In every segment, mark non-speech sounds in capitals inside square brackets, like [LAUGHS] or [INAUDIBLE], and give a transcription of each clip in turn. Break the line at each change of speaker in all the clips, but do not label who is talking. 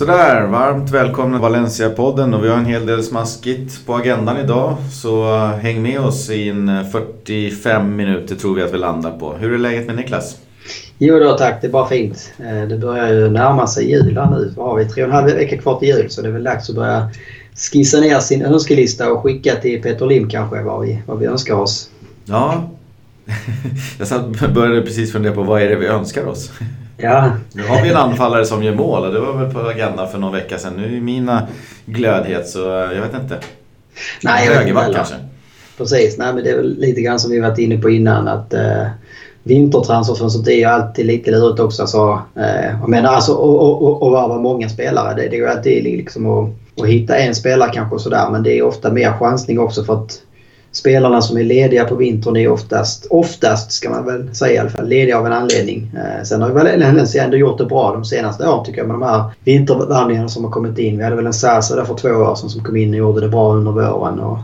Sådär, varmt välkomna till Valencia-podden och vi har en hel del smaskigt på agendan idag. Så uh, häng med oss i en 45 minuter tror vi att vi landar på. Hur är läget med Niklas?
Jo då tack, det är bara fint. Eh, det börjar ju närma sig jul här nu. Vad har vi? Tre och en halv vecka kvar till jul så det är väl dags att börja skissa ner sin önskelista och skicka till Peter Lim kanske vad vi, vad vi önskar oss.
Ja, [LAUGHS] jag började precis fundera på vad är det vi önskar oss?
Ja.
Nu har vi en anfallare som gör mål och det var väl på agendan för någon vecka sedan. Nu är mina glödhet så jag vet inte.
Nej, jag Högerback kanske? Precis, nej men det är väl lite grann som vi varit inne på innan att eh, vintertransferfönstret är ju alltid lite lurigt också. Alltså, eh, jag menar alltså att varva många spelare. Det, det är ju alltid liksom att, att hitta en spelare kanske sådär men det är ofta mer chansning också för att spelarna som är lediga på vintern är oftast, oftast ska man väl säga i alla fall, lediga av en anledning. Eh, sen har ju Valencia ändå gjort det bra de senaste åren tycker jag med de här vintervärvningarna som har kommit in. Vi hade väl en Sasa där för två år sedan som kom in och gjorde det bra under våren. Och,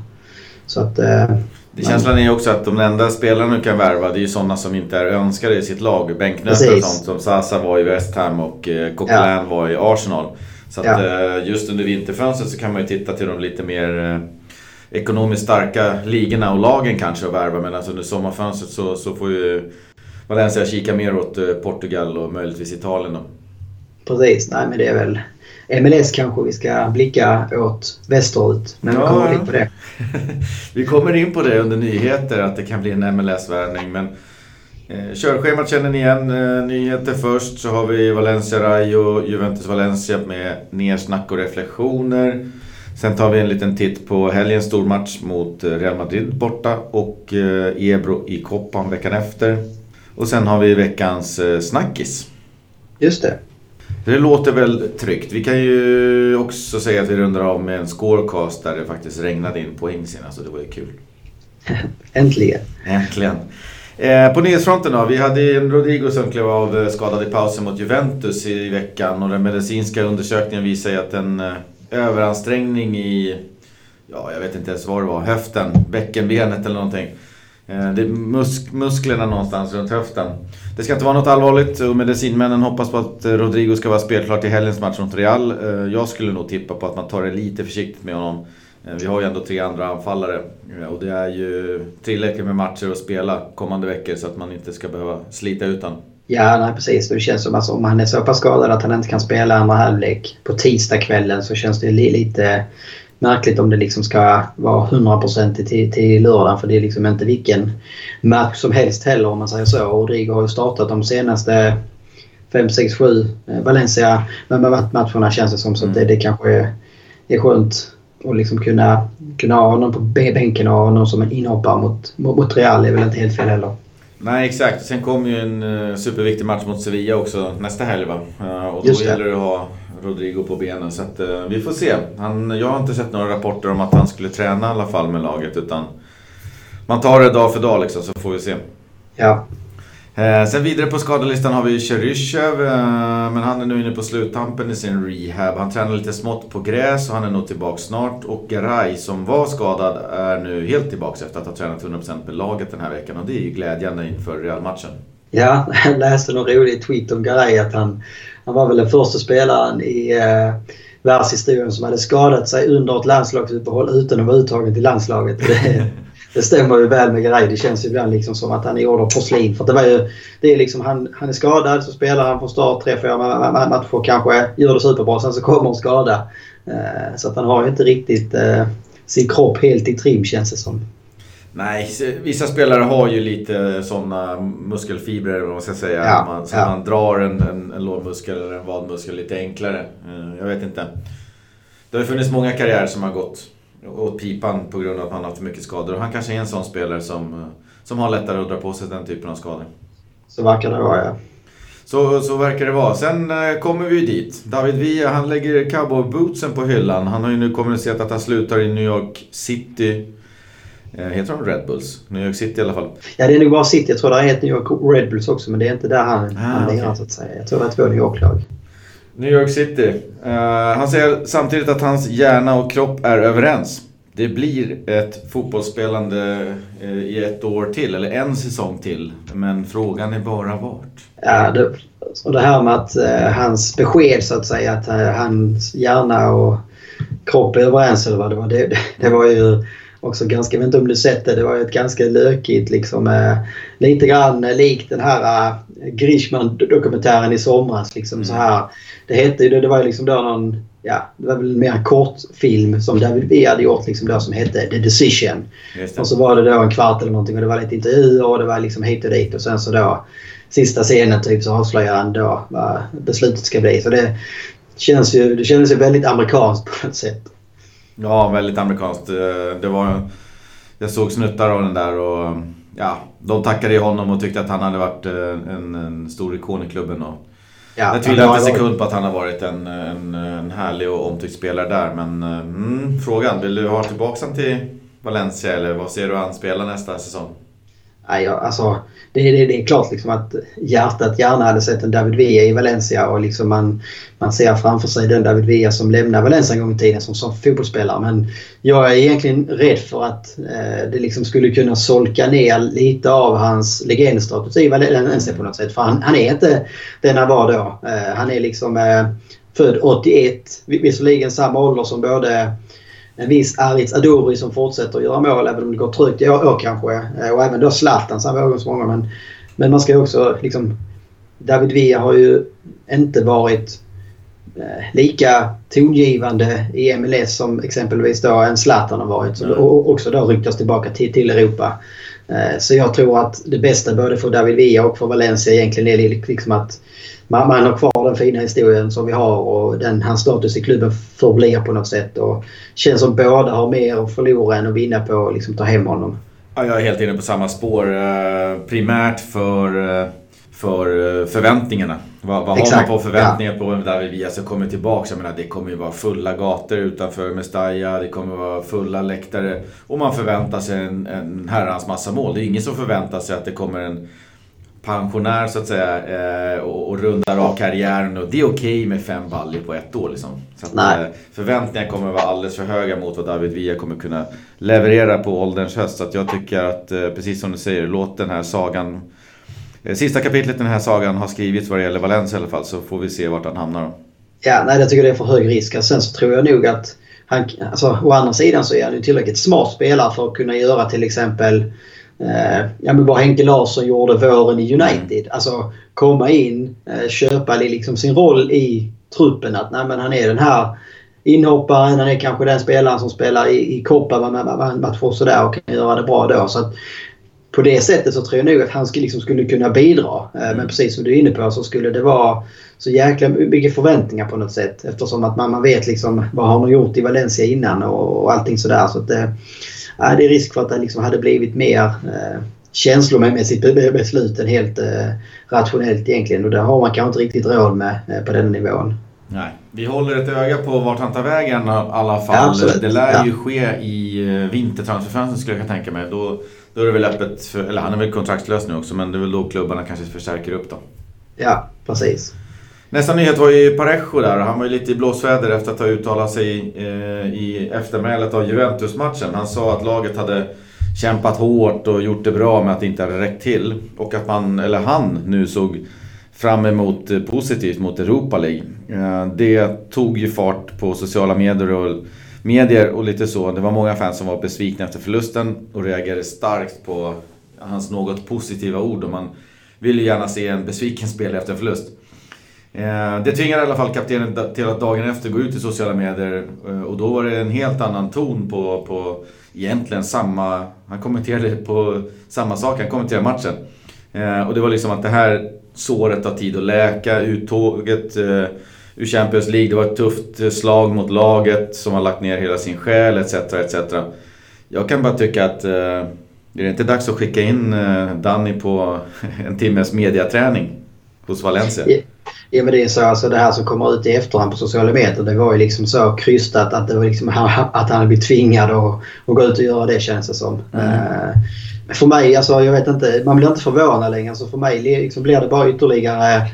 så att, eh,
det känslan är också att de enda spelarna du kan värva det är ju sådana som inte är önskade i sitt lag. Bänknötter och sånt som Sasa var i West Ham och eh, Coquelin ja. var i Arsenal. Så att, ja. eh, just under vinterfönstret så kan man ju titta till de lite mer ekonomiskt starka ligorna och lagen kanske att värva. Men alltså under sommarfönstret så, så får ju Valencia kika mer åt eh, Portugal och möjligtvis Italien då.
Precis, nej men det är väl MLS kanske vi ska blicka åt västerut. Men ja. vi kommer in på det. [LAUGHS]
vi kommer in på det under nyheter att det kan bli en MLS-värvning. Men eh, körschemat känner ni igen. Eh, nyheter först så har vi Valencia Rayo, Juventus Valencia med nersnack och reflektioner. Sen tar vi en liten titt på helgens stormatch mot eh, Real Madrid borta och eh, Ebro i Koppan veckan efter. Och sen har vi veckans eh, snackis.
Just det.
Det låter väl tryggt. Vi kan ju också säga att vi rundar av med en scorecast där det faktiskt regnade in poäng senast så det var ju kul. [LAUGHS]
Äntligen.
Äntligen. Eh, på nyhetsfronten då. Vi hade en Rodrigo som klev av skadad i pausen mot Juventus i veckan och den medicinska undersökningen visar ju att en överansträngning i, ja jag vet inte ens vad det var, höften, bäckenbenet eller någonting. Eh, det är musk musklerna någonstans runt höften. Det ska inte vara något allvarligt och medicinmännen hoppas på att eh, Rodrigo ska vara spelklar till helgens match mot Real. Eh, jag skulle nog tippa på att man tar det lite försiktigt med honom. Vi har ju ändå tre andra anfallare och det är ju tillräckligt med matcher att spela kommande veckor så att man inte ska behöva slita ut honom.
Ja, nej, precis. Det känns som att om han är så pass skadad att han inte kan spela andra halvlek på tisdagskvällen så känns det lite märkligt om det liksom ska vara 100% till, till lördagen för det är liksom inte vilken match som helst heller om man säger så. Rodrigo har ju startat de senaste 5, 6, 7 Valencia matcherna känns det som. Så mm. det, det kanske är, är skönt att liksom kunna, kunna ha honom på bänken och ha honom som en inhoppare mot, mot Real är väl inte helt fel heller.
Nej exakt. Sen kommer ju en uh, superviktig match mot Sevilla också nästa helg va? Uh, och då gäller det att ha Rodrigo på benen. Så att, uh, vi får se. Han, jag har inte sett några rapporter om att han skulle träna i alla fall med laget. Utan man tar det dag för dag liksom, så får vi se.
Ja.
Eh, sen vidare på skadelistan har vi Cheryshev, eh, men han är nu inne på sluttampen i sin rehab. Han tränar lite smått på gräs och han är nog tillbaka snart. Och Garay som var skadad är nu helt tillbaka efter att ha tränat 100% med laget den här veckan. Och det är ju glädjande inför Real-matchen.
Ja, jag läste någon rolig tweet om Garay att han, han var väl den första spelaren i eh, världshistorien som hade skadat sig under ett landslagsuppehåll utan att vara uttagen till landslaget. [LAUGHS] Det, det stämmer ju väl med Garay. Det känns ju ibland liksom som att han är gjord av porslin. För det var ju, det är liksom, han, han är skadad så spelar han från start tre, fyra matcher kanske. Gör det superbra. Sen så kommer en skada. Eh, så att han har ju inte riktigt eh, sin kropp helt i trim känns det som.
Nej, vissa spelare har ju lite sådana muskelfibrer, vad man ska säga. Ja, man, så ja. man drar en, en, en lårmuskel eller en vadmuskel lite enklare. Eh, jag vet inte. Det har ju funnits många karriärer som har gått åt pipan på grund av att han haft för mycket skador. Och han kanske är en sån spelare som, eh, som har lättare att dra på sig den typen av skador.
Så verkar det vara ja.
Så, så verkar det vara. Sen eh, kommer vi ju dit. David Villa, han lägger cowboybootsen på hyllan. Han har ju nu kommunicerat att han slutar i New York City. Eh, heter de Red Bulls? New York City i alla fall.
Ja, det är nog bara City. Jag tror det heter New York Red Bulls också, men det är inte där han, ah, han lirar okay. så att säga. Jag tror det är två New York-lag.
New York City. Uh, han säger samtidigt att hans hjärna och kropp är överens. det blir ett fotbollsspelande uh, i ett år till, eller en säsong till. Men frågan är bara vart.
Ja, det, och det här med att uh, hans besked så att säga, att hans hjärna och kropp är överens eller vad det var. Det, det, det var ju också ganska, jag vet inte om du sett det, det var ju ett ganska lökigt liksom. Eh, lite grann likt den här uh, Grishman-dokumentären i somras. Liksom, mm. så här. Det hette ju, det, var ju liksom då någon ja, det var väl mer en kortfilm som David B hade gjort liksom då som hette The Decision. Och så var det då en kvart eller någonting och det var lite intervjuer och det var liksom hit och dit och sen så då sista scenen typ så avslöjar han då vad beslutet ska bli. Så det känns ju, det kändes ju väldigt amerikanskt på något sätt.
Ja, väldigt amerikanskt. Det var, jag såg snuttar av den där och ja, de tackade honom och tyckte att han hade varit en, en stor ikon i klubben. Och Ja, jag tvivlar inte en sekund på att han har varit en, en, en härlig och omtyckt spelare där. Men mm, frågan, vill du ha tillbaka honom till Valencia eller vad ser du han spela nästa säsong?
Nej, alltså, det, det, det är klart liksom att hjärtat gärna hade sett en David Villa i Valencia och liksom man, man ser framför sig den David Villa som lämnade Valencia en gång i tiden som, som fotbollsspelare. Men jag är egentligen rädd för att eh, det liksom skulle kunna solka ner lite av hans legendstatus i Valencia på något sätt. För han, han är inte den han var då. Eh, han är liksom eh, född 81, visserligen samma ålder som både en viss Aritz Adori som fortsätter att göra mål även om det går trögt i år, kanske. Eh, och även då Zlatan samma år som många. Men, men man ska också liksom... David Villa har ju inte varit eh, lika tongivande i MLS som exempelvis då en Zlatan har varit. Mm. Och också då ryktas tillbaka till, till Europa. Eh, så jag tror att det bästa både för David Villa och för Valencia egentligen är liksom att man, man har kvar den fina historien som vi har och den, hans status i klubben förblir på något sätt. Och känns som båda har mer att förlora än att vinna på att liksom, ta hem honom.
Ja, jag är helt inne på samma spår. Eh, primärt för, eh, för eh, förväntningarna. Vad, vad har man på förväntningar ja. på David Villa som kommer tillbaka? Jag menar, det kommer ju vara fulla gator utanför Mestalla. Det kommer vara fulla läktare. Och man förväntar sig en, en herrans massa mål. Det är ingen som förväntar sig att det kommer en pensionär så att säga eh, och, och rundar av karriären och det är okej okay med fem baller på ett år. Liksom. Så att. Eh, förväntningarna kommer vara alldeles för höga mot vad David Villa kommer kunna leverera på ålderns höst. Så att jag tycker att, precis som du säger, låt den här sagan Sista kapitlet den här sagan har skrivits vad det gäller Valencia i alla fall så får vi se vart han hamnar.
Ja, nej jag tycker det är för hög risk. Alltså, sen så tror jag nog att han, alltså, å andra sidan så är han ju tillräckligt smart spelare för att kunna göra till exempel eh, ja, men vad Henke Larsson gjorde våren i United. Alltså komma in, eh, köpa liksom sin roll i truppen. Att nej, men han är den här inhopparen, han är kanske den spelaren som spelar i, i Koppa matcher och sådär och kan göra det bra då. Så att, på det sättet så tror jag nog att han skulle, liksom skulle kunna bidra. Eh, men precis som du är inne på så skulle det vara så jäkla mycket förväntningar på något sätt. Eftersom att man, man vet liksom vad han har gjort i Valencia innan och, och allting sådär. Så att, eh, det är risk för att det liksom hade blivit mer eh, känslomässigt beslut än helt eh, rationellt egentligen. Och det har man kanske inte riktigt råd med eh, på den nivån.
Nej, vi håller ett öga på vart han tar vägen i alla fall. Ja, det lär ja. ju ske i eh, vintertransferfönstret skulle jag kunna tänka mig. Då, då är det väl öppet för, eller han är väl kontraktslös nu också, men det är väl då klubbarna kanske förstärker upp då.
Ja, precis.
Nästa nyhet var ju Parejo där. Han var ju lite i blåsväder efter att ha uttalat sig eh, i eftermälet av Juventus-matchen. Han sa att laget hade kämpat hårt och gjort det bra med att det inte hade räckt till. Och att man, eller han, nu såg fram emot eh, positivt mot Europa League. Eh, det tog ju fart på sociala medier och, medier och lite så. Det var många fans som var besvikna efter förlusten och reagerade starkt på hans något positiva ord. Och man vill ju gärna se en besviken spelare efter en förlust. Eh, det tvingade i alla fall kaptenen till att dagen efter gå ut i sociala medier eh, och då var det en helt annan ton på, på egentligen samma... Han kommenterade på samma sak, han kommenterade matchen. Eh, och det var liksom att det här såret tar tid att läka, uttåget ur Champions League, det var ett tufft slag mot laget som har lagt ner hela sin själ etc. etc. Jag kan bara tycka att är det inte dags att skicka in Danny på [LAUGHS] en timmes mediaträning hos Valencia?
Ja men det är så alltså det här som kommer ut i efterhand på sociala medier. Det var ju liksom så krystat att det var liksom att han blivit tvingad att, att gå ut och göra det känns det som. Mm. Uh, för mig, alltså jag vet inte, man blir inte förvånad längre. Alltså för mig liksom blir det bara ytterligare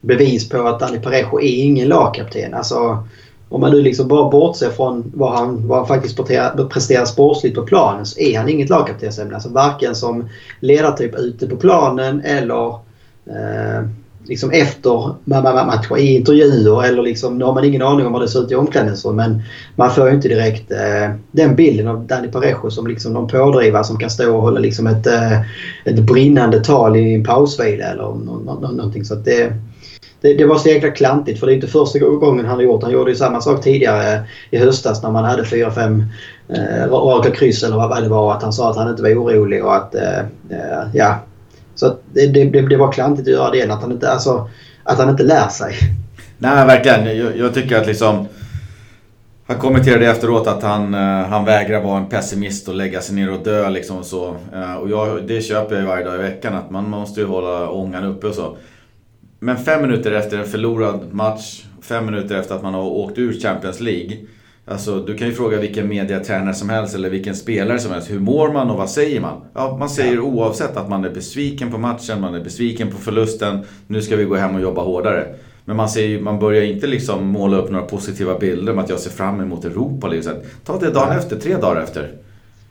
bevis på att Dani Parejo är ingen lagkapten. Alltså, om man nu liksom bara bortser från vad han, vad han faktiskt presterar, presterar sportsligt på planen så är han inget lagkaptensämne. Alltså varken som ledartyp ute på planen eller eh, liksom efter matcher i intervjuer eller liksom, nu har man ingen aning om hur det ser ut i omklädningsrum men man får ju inte direkt eh, den bilden av Danny Parejo som liksom någon pådrivare som kan stå och hålla liksom ett, eh, ett brinnande tal i en pausvila eller någonting. Så det, det, det, var så jäkla klantigt för det är inte första gången han har gjort Han gjorde ju samma sak tidigare i höstas när man hade fyra, fem eh, raka kryss eller vad det var. Att han sa att han inte var orolig och att eh, eh ja, så det, det, det, var klantigt att göra det. Att han inte, alltså, att han inte lär sig.
Nej, verkligen. Jag, jag tycker att liksom... Han kommenterade efteråt att han, eh, han vägrar vara en pessimist och lägga sig ner och dö liksom och så. Eh, och jag, det köper jag varje dag i veckan att man måste ju hålla ångan uppe och så. Men fem minuter efter en förlorad match, fem minuter efter att man har åkt ur Champions League. Alltså, du kan ju fråga vilken mediatränare som helst eller vilken spelare som helst. Hur mår man och vad säger man? Ja, man säger ja. oavsett att man är besviken på matchen, man är besviken på förlusten. Nu ska vi gå hem och jobba hårdare. Men man, ser, man börjar inte liksom måla upp några positiva bilder om att jag ser fram emot Europa. Liksom. Ta det dagen efter, tre dagar efter.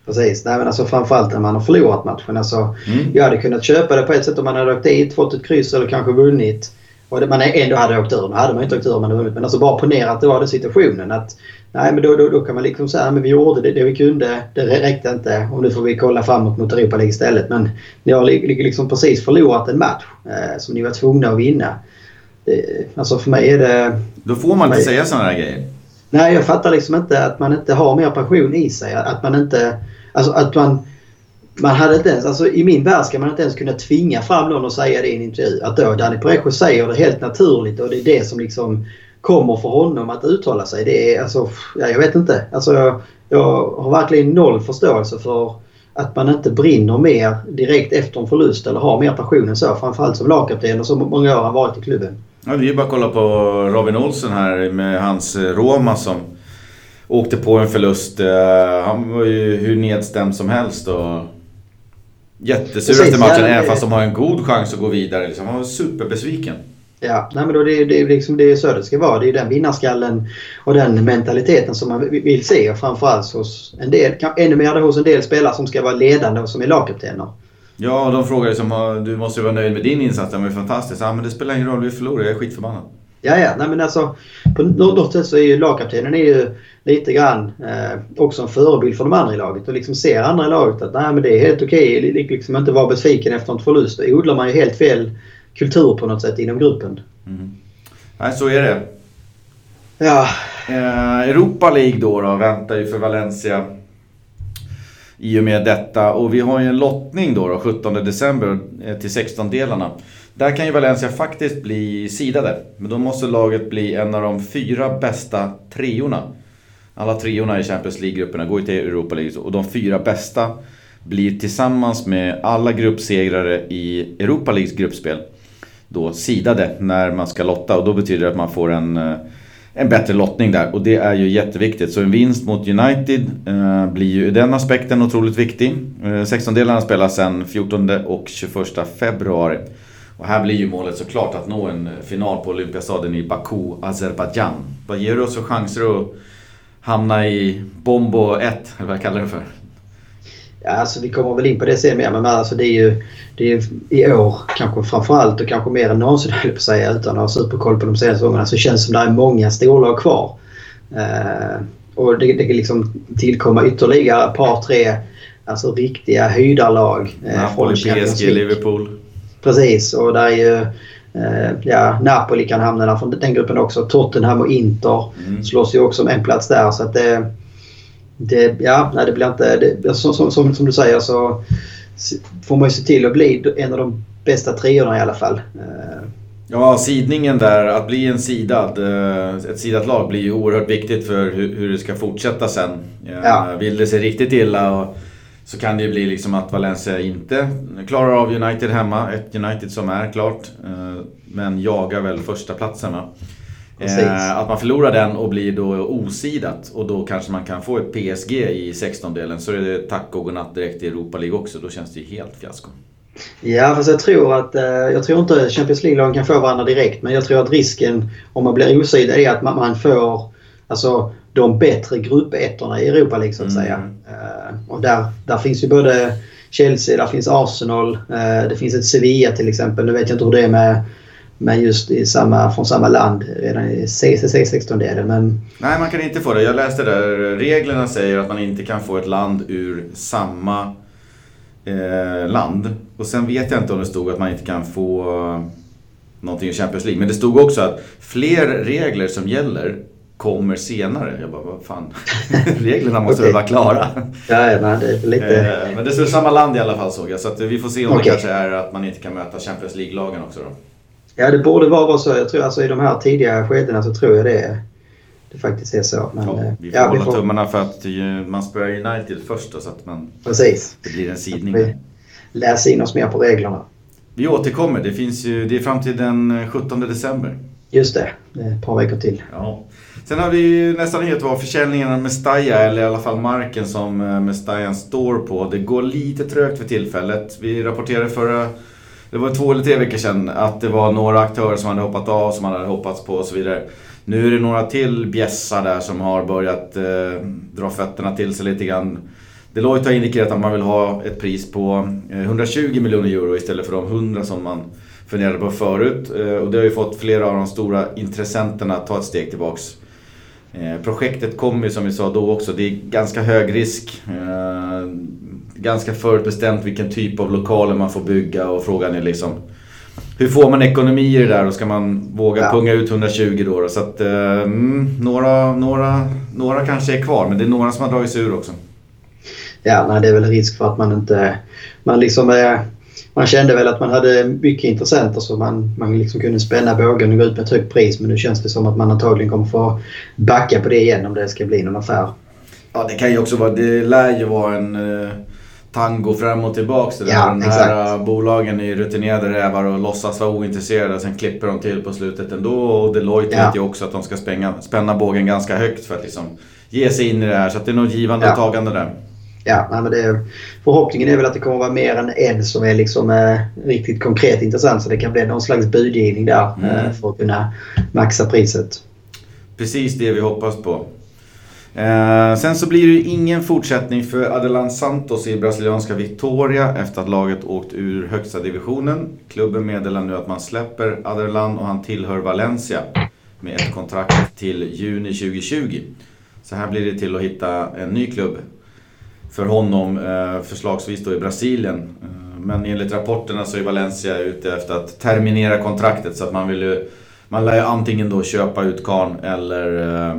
Precis. Nej, men alltså framförallt när man har förlorat matchen. Alltså, mm. Jag hade kunnat köpa det på ett sätt om man hade åkt dit, fått ett kryss eller kanske vunnit. Och man ändå hade åkt ur. Nu hade man inte åkt ur om man hade vunnit. Men alltså bara ponera att det var den situationen. Att Nej, men då, då, då kan man liksom säga att vi gjorde det, det vi kunde. Det räckte inte och nu får vi kolla framåt mot Europa League istället. Men ni har liksom precis förlorat en match eh, som ni var tvungna att vinna. Det, alltså för mig är det...
Då får man inte säga sådana här grejer.
Nej, jag fattar liksom inte att man inte har mer passion i sig. Att man inte... Alltså att man... Man hade inte ens, alltså I min värld ska man inte ens kunna tvinga fram någon att säga det i en intervju. Att då Danny Parejo säger det helt naturligt och det är det som liksom kommer för honom att uttala sig. Det är alltså, ja, jag vet inte. Alltså, jag, jag har verkligen noll förståelse för att man inte brinner mer direkt efter en förlust eller har mer passion än så. Framförallt som lagkapten och så många år har varit i klubben.
Ja, det är ju bara att kolla på Robin Olsen här med hans Roma som åkte på en förlust. Eh, han var ju hur nedstämd som helst och jättesur efter matchen, även fast de har en god chans att gå vidare. Liksom. Han var superbesviken.
Ja, nej men då det, det, liksom, det är så det ska vara. Det är den vinnarskallen och den mentaliteten som man vill se. Och framförallt hos en del, ännu mer hos en del spelare som ska vara ledande och som är lagkaptener.
Ja, de frågar ju som du måste vara nöjd med din insats. Den var ju fantastisk. Ja, men det spelar ingen roll, vi förlorar. Jag är skitförbannad.
Ja, ja. Nej, men alltså, på något sätt så är ju lagkaptenen är ju lite grann eh, också en förebild för de andra i laget. Och liksom ser andra i laget att nej, men det är helt okej. Okay. Liksom inte vara besviken efter en förlust. Då odlar man ju helt fel kultur på något sätt inom gruppen.
Mm. Nej, så är det.
Ja.
Eh, Europa League då, då väntar ju för Valencia i och med detta. Och vi har ju en lottning då, då 17 december eh, till 16-delarna. Där kan ju Valencia faktiskt bli sidade. Men då måste laget bli en av de fyra bästa treorna. Alla treorna i Champions League-grupperna går ju till Europa League. Och de fyra bästa blir tillsammans med alla gruppsegrare i Europa Leagues gruppspel då sidade när man ska lotta och då betyder det att man får en, eh, en bättre lottning där och det är ju jätteviktigt. Så en vinst mot United eh, blir ju i den aspekten otroligt viktig. Eh, 16-delarna spelas sen 14 och 21 februari. Och här blir ju målet såklart att nå en final på Olympiastaden i Baku, Azerbajdzjan. Vad ger du oss för chanser att hamna i Bombo 1, eller vad jag kallar det för?
Ja, alltså vi kommer väl in på det sen mer, men alltså det är ju det är i år kanske framförallt och kanske mer än någonsin [LAUGHS] höll på att säga utan att ha superkoll på de senaste gångerna så känns det som det är många storlag kvar. Eh, och det, det kan liksom tillkomma ytterligare ett par, tre alltså riktiga höjdarlag.
Eh, Napoli, PSG, Liverpool.
Precis, och där är ju eh, ja, Napoli kan hamna där från den gruppen också. Tottenham och Inter mm. slåss ju också om en plats där. Så att det, det, ja, nej, det blir inte... Det, som, som, som, du säger så får man ju se till att bli en av de bästa treorna i alla fall. Eh,
ja, sidningen där, att bli en sidad, eh, ett sidat lag blir ju oerhört viktigt för hur, hur det ska fortsätta sen. Ja. Vill det sig riktigt illa och, så kan det ju bli liksom att Valencia inte klarar av United hemma. Ett United som är klart, eh, men jagar väl första platsen va? Eh, att man förlorar den och blir då osidat och då kanske man kan få ett PSG i 16-delen så är det tack och godnatt direkt i Europa League också. Då känns det ju helt fiasko.
Ja, fast jag tror att... Eh, jag tror inte Champions League-lagen kan få varandra direkt men jag tror att risken om man blir osidad är att man, man får alltså, de bättre gruppettorna i Europa League så att mm. säga. Uh, och där, där finns ju både Chelsea, där finns Arsenal, uh, det finns ett Sevilla till exempel. Nu vet jag inte hur det är med men just i samma, från samma land redan i CCC 16-delen. Men...
Nej, man kan inte få det. Jag läste där, reglerna säger att man inte kan få ett land ur samma eh, land. Och sen vet jag inte om det stod att man inte kan få någonting i Champions League. Men det stod också att fler regler som gäller kommer senare. Jag bara, vad fan. [LAUGHS] Reglerna måste väl vara klara.
Ja, ja, det är lite...
Eh, men det är samma land i alla fall såg jag. Så att vi får se om okay. det kanske är att man inte kan möta Champions League-lagen också då.
Ja, det borde vara så. Jag tror alltså i de här tidiga skedena så tror jag det, det faktiskt är så. Men,
ja, vi får ja, hålla vi får... tummarna för att man spöar United först då, så att man,
Precis.
det blir en sidning.
Läser in oss mer på reglerna.
Vi återkommer. Det, finns ju, det är fram till den 17 december.
Just det. Det är ett par veckor till.
Ja. Sen har vi ju nästa nyhet var försäljningen av Mestalla, eller i alla fall marken som eh, Mestallan står på. Det går lite trögt för tillfället. Vi rapporterade förra det var två eller tre veckor sedan att det var några aktörer som hade hoppat av, som man hade hoppats på och så vidare. Nu är det några till bjässar där som har börjat eh, dra fötterna till sig lite grann. Deloitte har indikerat att man vill ha ett pris på eh, 120 miljoner euro istället för de 100 som man funderade på förut. Eh, och det har ju fått flera av de stora intressenterna att ta ett steg tillbaks. Eh, projektet kommer ju som vi sa då också, det är ganska hög risk ganska förutbestämt vilken typ av lokaler man får bygga och frågan är liksom hur får man ekonomi i det där och ska man våga ja. punga ut 120 då? då? Så att eh, mm, några, några, några kanske är kvar men det är några som har dragit sig ur också.
Ja, nej, det är väl risk för att man inte... Man liksom är, man kände väl att man hade mycket intressenter så man, man liksom kunde spänna bågen och gå ut med ett högt pris men nu känns det som att man antagligen kommer få backa på det igen om det ska bli någon affär.
Ja, det kan ju också vara... Det lär ju vara en... Eh tango fram och tillbaks. Det ja, de här exakt. bolagen är rutinerade rävar och låtsas vara ointresserade. Sen klipper de till på slutet ändå. Och Deloitte ja. vet ju också att de ska spänga, spänna bågen ganska högt för att liksom ge sig in i det här. Så det är nog givande ja. och tagande där.
Ja, men det förhoppningen är väl att det kommer att vara mer än en som är liksom, eh, riktigt konkret intressant. Så det kan bli någon slags budgivning där mm. eh, för att kunna maxa priset.
Precis det vi hoppas på. Eh, sen så blir det ingen fortsättning för Adelan Santos i brasilianska Victoria efter att laget åkt ur högsta divisionen. Klubben meddelar nu att man släpper Adelan och han tillhör Valencia med ett kontrakt till juni 2020. Så här blir det till att hitta en ny klubb för honom, eh, förslagsvis då i Brasilien. Eh, men enligt rapporterna så är Valencia ute efter att terminera kontraktet så att man vill ju, man lär ju antingen då köpa ut Karn eller eh,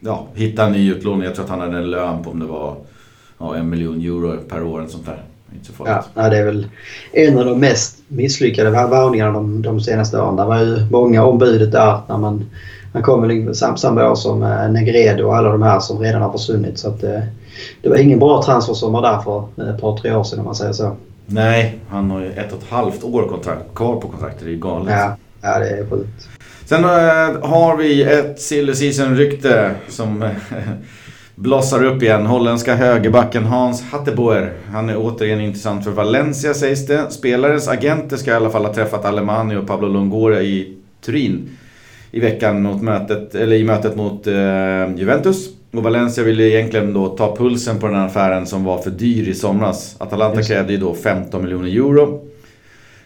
ja, hitta en ny utlåning. Jag tror att han hade en lön på om det var ja, en miljon euro per år. eller sånt där. Inte så
farligt. Ja, det är väl en av de mest misslyckade värvningarna de, de senaste åren. Det var ju många ombudet där när man han kom väl sam, samma år som eh, Negredo och alla de här som redan har försvunnit. Så att, eh, det var ingen bra transfersommar där för ett par, tre år sedan om man säger så.
Nej, han har ju ett och ett halvt år kontrakt, kvar på kontraktet. Det är galet.
Ja, ja det är sjukt.
Sen har vi ett silly season-rykte som [LAUGHS] blossar upp igen. Holländska högerbacken Hans Hatteboer. Han är återigen intressant för Valencia sägs det. Spelarens agenter ska i alla fall ha träffat Alemani och Pablo Longoria i Turin i veckan mot mötet, eller i mötet mot äh, Juventus. Och Valencia ville egentligen då ta pulsen på den här affären som var för dyr i somras. Atalanta krävde ju då 15 miljoner euro.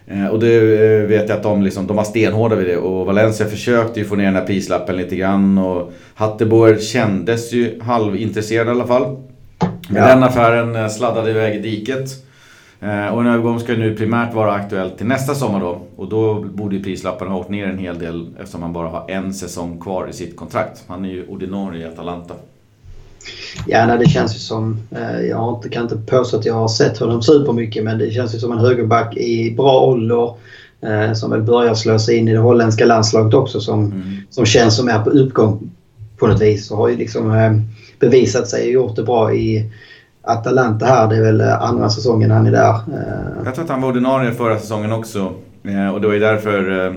Eh, och det eh, vet jag att de, liksom, de var stenhårda vid det och Valencia försökte ju få ner den här prislappen lite grann och Hatteboer kändes ju halvintresserad i alla fall. Men ja. den affären eh, sladdade iväg i diket. Och en övergång ska nu primärt vara aktuell till nästa sommar då. Och då borde ju prislappen ha åkt ner en hel del eftersom han bara har en säsong kvar i sitt kontrakt. Han är ju ordinarie i Atalanta.
Ja, nej, det känns ju som... Eh, jag kan inte påstå att jag har sett honom supermycket men det känns ju som en högerback i bra ålder. Eh, som väl börjar slå sig in i det holländska landslaget också som, mm. som känns som är på uppgång på något vis. Och har ju liksom eh, bevisat sig och gjort det bra i Atalanta här. Det är väl eh, andra säsongen han är där. Eh.
Jag tror att han var ordinarie förra säsongen också. Eh, och det var ju därför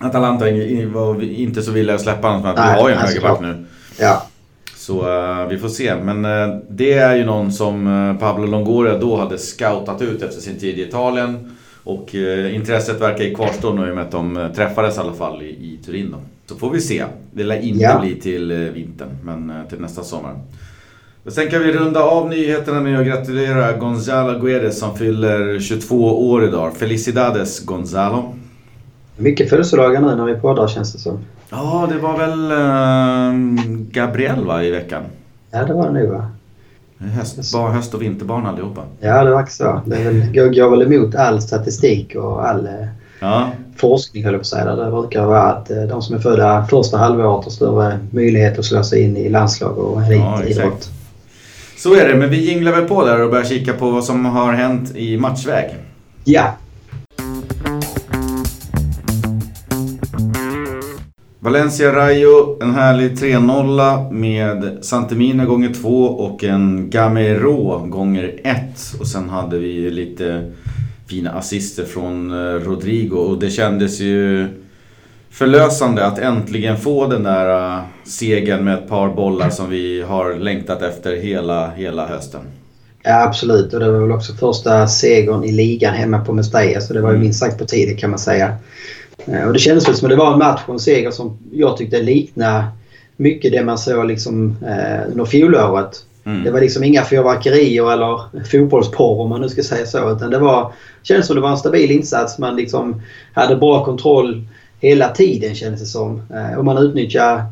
Atalanta inte så villiga att släppa honom. Vi har ju en högerback nu.
Ja.
Så vi får se. Men det är ju någon som Pablo Longoria då hade scoutat ut efter sin tid i Italien. Och intresset verkar ju kvarstå nu i och med att de träffades i alla fall i, i Turin då. Så får vi se. Det lär inte ja. bli till vintern, men till nästa sommar. Och sen kan vi runda av nyheterna med att gratulera Gonzalo Guedes som fyller 22 år idag. Felicidades Gonzalo.
Mycket födelsedagar nu när vi poddar känns det som.
Ja, det var väl uh, Gabriel va, i veckan?
Ja, det var det nog va?
Höst, bara höst och vinterbarn allihopa.
Ja, det verkar så. Det väl, går väl emot all statistik och all eh, ja. forskning höll jag på att säga. Det brukar vara att eh, de som är födda första halvåret har större möjlighet att slå sig in i landslag och elitidrott. Ja,
så är det, men vi jinglar väl på där och börjar kika på vad som har hänt i matchväg.
Ja.
Valencia Rayo, en härlig 3-0 med Santemina gånger 2 och en Gamero gånger 1. Och sen hade vi lite fina assister från eh, Rodrigo och det kändes ju förlösande att äntligen få den där uh, segern med ett par bollar som vi har längtat efter hela, hela hösten.
Ja absolut och det var väl också första segern i ligan hemma på Mestalla så det var ju mm. minst sagt på tiden kan man säga. Uh, och det kändes väl som att det var en match och en seger som jag tyckte liknade mycket det man såg liksom, uh, under fjolåret. Mm. Det var liksom inga fyrverkerier eller fotbollsporr om man nu ska säga så. Utan det var, kändes som det var en stabil insats. Man liksom hade bra kontroll hela tiden kändes det som. Eh, och man utnyttjar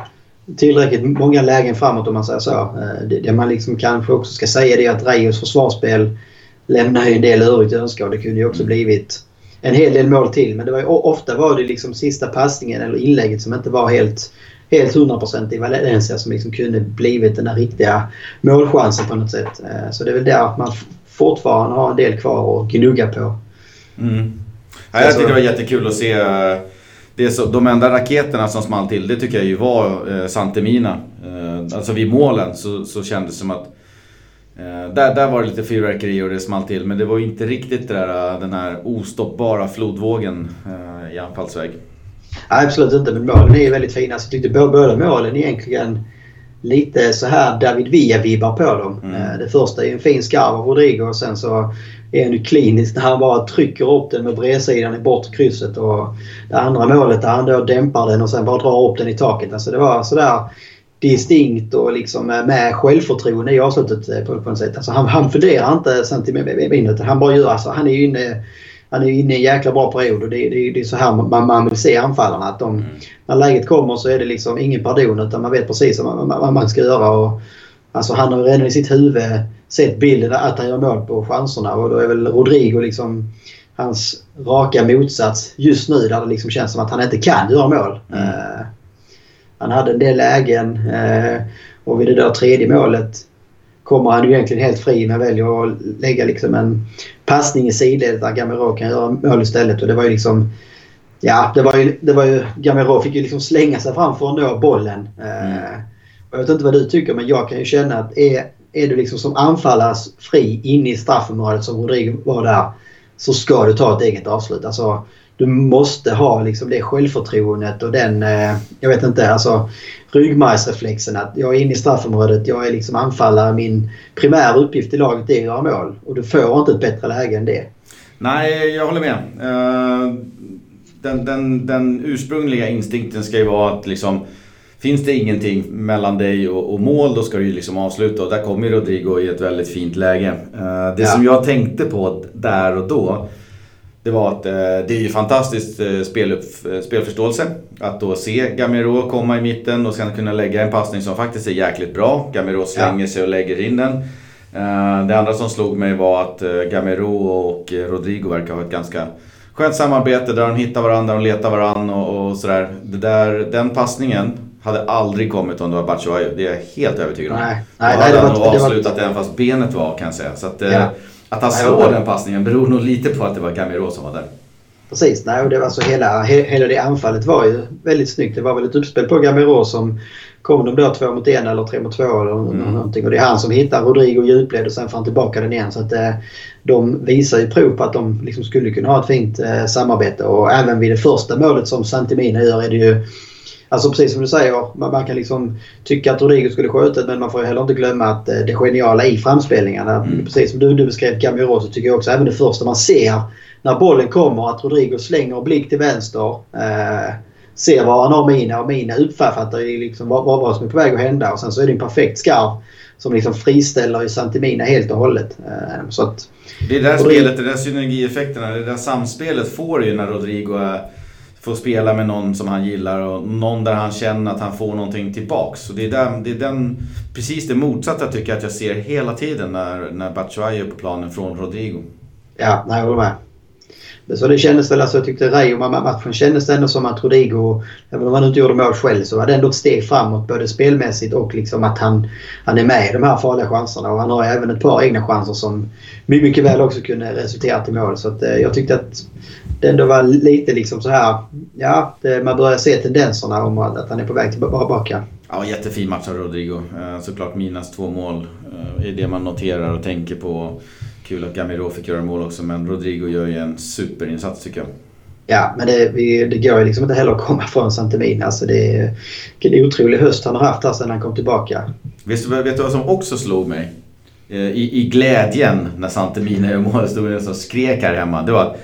tillräckligt många lägen framåt om man säger så. Eh, det, det man liksom kanske också ska säga är att Rejos försvarsspel lämnar ju en del övrigt att önska och det kunde ju också blivit en hel del mål till. Men det var ofta var det liksom sista passningen eller inlägget som inte var helt helt 100% i Valencia som liksom kunde blivit den där riktiga målchansen på något sätt. Eh, så det är väl där man fortfarande har en del kvar att gnugga på.
Mm. Ja, jag tyckte det var jättekul att se det så, de enda raketerna som small till, det tycker jag ju var eh, Santemina. Eh, alltså vid målen så, så kändes det som att eh, där, där var det lite fyrverkeri och det small till. Men det var ju inte riktigt där, den här ostoppbara flodvågen eh, i anfallsväg.
Nej, absolut inte. Men målen är ju väldigt fina. Så jag tyckte båda målen egentligen lite så här David Villa-vibbar på dem. Mm. Eh, det första är en fin skarv av Rodrigo och sen så är ju klinisk när han bara trycker upp den med bredsidan i bortre krysset. Och det andra målet där han då dämpar den och sen bara drar upp den i taket. Alltså det var sådär distinkt och liksom med självförtroende i avslutet eh, på, på något sätt. Alltså han, han funderar inte centimeter. Han bara gör alltså. Han är ju inne han är inne i en jäkla bra period och det, det, det är så här man, man vill se anfallarna. Att de, mm. När läget kommer så är det liksom ingen pardon utan man vet precis vad man, vad man ska göra. Och, alltså han har redan i sitt huvud sett bilden att han gör mål på chanserna och då är väl Rodrigo liksom hans raka motsats just nu där det liksom känns som att han inte kan göra mål. Mm. Uh, han hade en del lägen uh, och vid det där tredje målet kommer han ju egentligen helt fri men väljer att lägga liksom en passning i sidledet där Gamero kan göra mål istället. Och det var ju liksom... Ja, det var ju... Det var ju Gamero fick ju liksom slänga sig fram för att nå bollen. Mm. Uh, jag vet inte vad du tycker men jag kan ju känna att är, är du liksom som anfallare fri inne i straffområdet som Rodrigo var där så ska du ta ett eget avslut. Alltså, du måste ha liksom det självförtroendet och den, eh, jag vet inte, alltså ryggmärgsreflexen att jag är inne i straffområdet, jag är liksom anfallare. Min primära uppgift i laget är att göra mål. Och du får inte ett bättre läge än det.
Nej, jag håller med. Eh, den, den, den ursprungliga instinkten ska ju vara att liksom Finns det ingenting mellan dig och, och, mål då ska du ju liksom avsluta och där kommer Rodrigo i ett väldigt fint läge. Uh, det ja. som jag tänkte på där och då det var att eh, det är ju fantastiskt eh, spelupp, eh, spelförståelse. Att då se Gamero komma i mitten och sen kunna lägga en passning som faktiskt är jäkligt bra. Gamero slänger ja. sig och lägger in den. Det andra som slog mig var att Gamero och Rodrigo verkar ha ett ganska skönt samarbete där de hittar varandra, de letar varandra och, och sådär. Det där, den passningen hade aldrig kommit om det var Batshuayu. Det är jag helt övertygad om. Nej, nej, Då hade han nog avslutat den fast benet var kan jag säga. Så att, ja. Att han slår den passningen beror nog lite på att det var Gamiro som var där.
Precis, nej, och det var så hela, hela det anfallet var ju väldigt snyggt. Det var väl ett uppspel på Gamiro som kom de då två mot en eller tre mot två eller mm. någonting. Och det är han som hittar Rodrigo djupled och sen får han tillbaka den igen. Så att eh, de visar ju prov på att de liksom skulle kunna ha ett fint eh, samarbete. Och även vid det första målet som Santimina gör är det ju Alltså precis som du säger, man, man kan liksom tycka att Rodrigo skulle skjutit men man får ju heller inte glömma att eh, det geniala i framspelningarna. Mm. Precis som du, du beskrev Gamiro så tycker jag också även det första man ser när bollen kommer att Rodrigo slänger blick till vänster. Eh, ser var han har Mina och Mina uppfattar liksom vad, vad som är på väg att hända och sen så är det en perfekt skarv som liksom friställer ju Santimina helt och hållet. Eh, så att,
det är där spelet, det där synergieffekterna, det där samspelet får ju när Rodrigo får spela med någon som han gillar och någon där han känner att han får någonting tillbaks. Så det är, den, det är den, precis det motsatta tycker jag att jag ser hela tiden när, när Batshuayi är på planen från Rodrigo.
Ja, nej, jag håller med. Så det kändes väl, alltså jag tyckte Rayo-matchen kändes ändå som att Rodrigo, även om han inte gjorde mål själv, så var det ändå ett steg framåt både spelmässigt och liksom att han, han är med i de här farliga chanserna. Och han har även ett par egna chanser som mycket väl också kunde resultera till mål. Så att, eh, jag tyckte att det ändå var lite liksom så här, ja, det, man börjar se tendenserna om att han är på väg tillbaka.
Ja, jättefin match av Rodrigo. Eh, såklart Minas två mål eh, är det man noterar och tänker på. Kul att Gamiro fick göra mål också, men Rodrigo gör ju en superinsats tycker jag.
Ja, men det, det går ju liksom inte heller att komma från Santemin. Alltså det är en otrolig höst han har haft här sedan han kom tillbaka.
Vet du, vet du vad som också slog mig? Eh, I, i glädjen när Santemina gör mål, stod det som skrek här hemma. Det var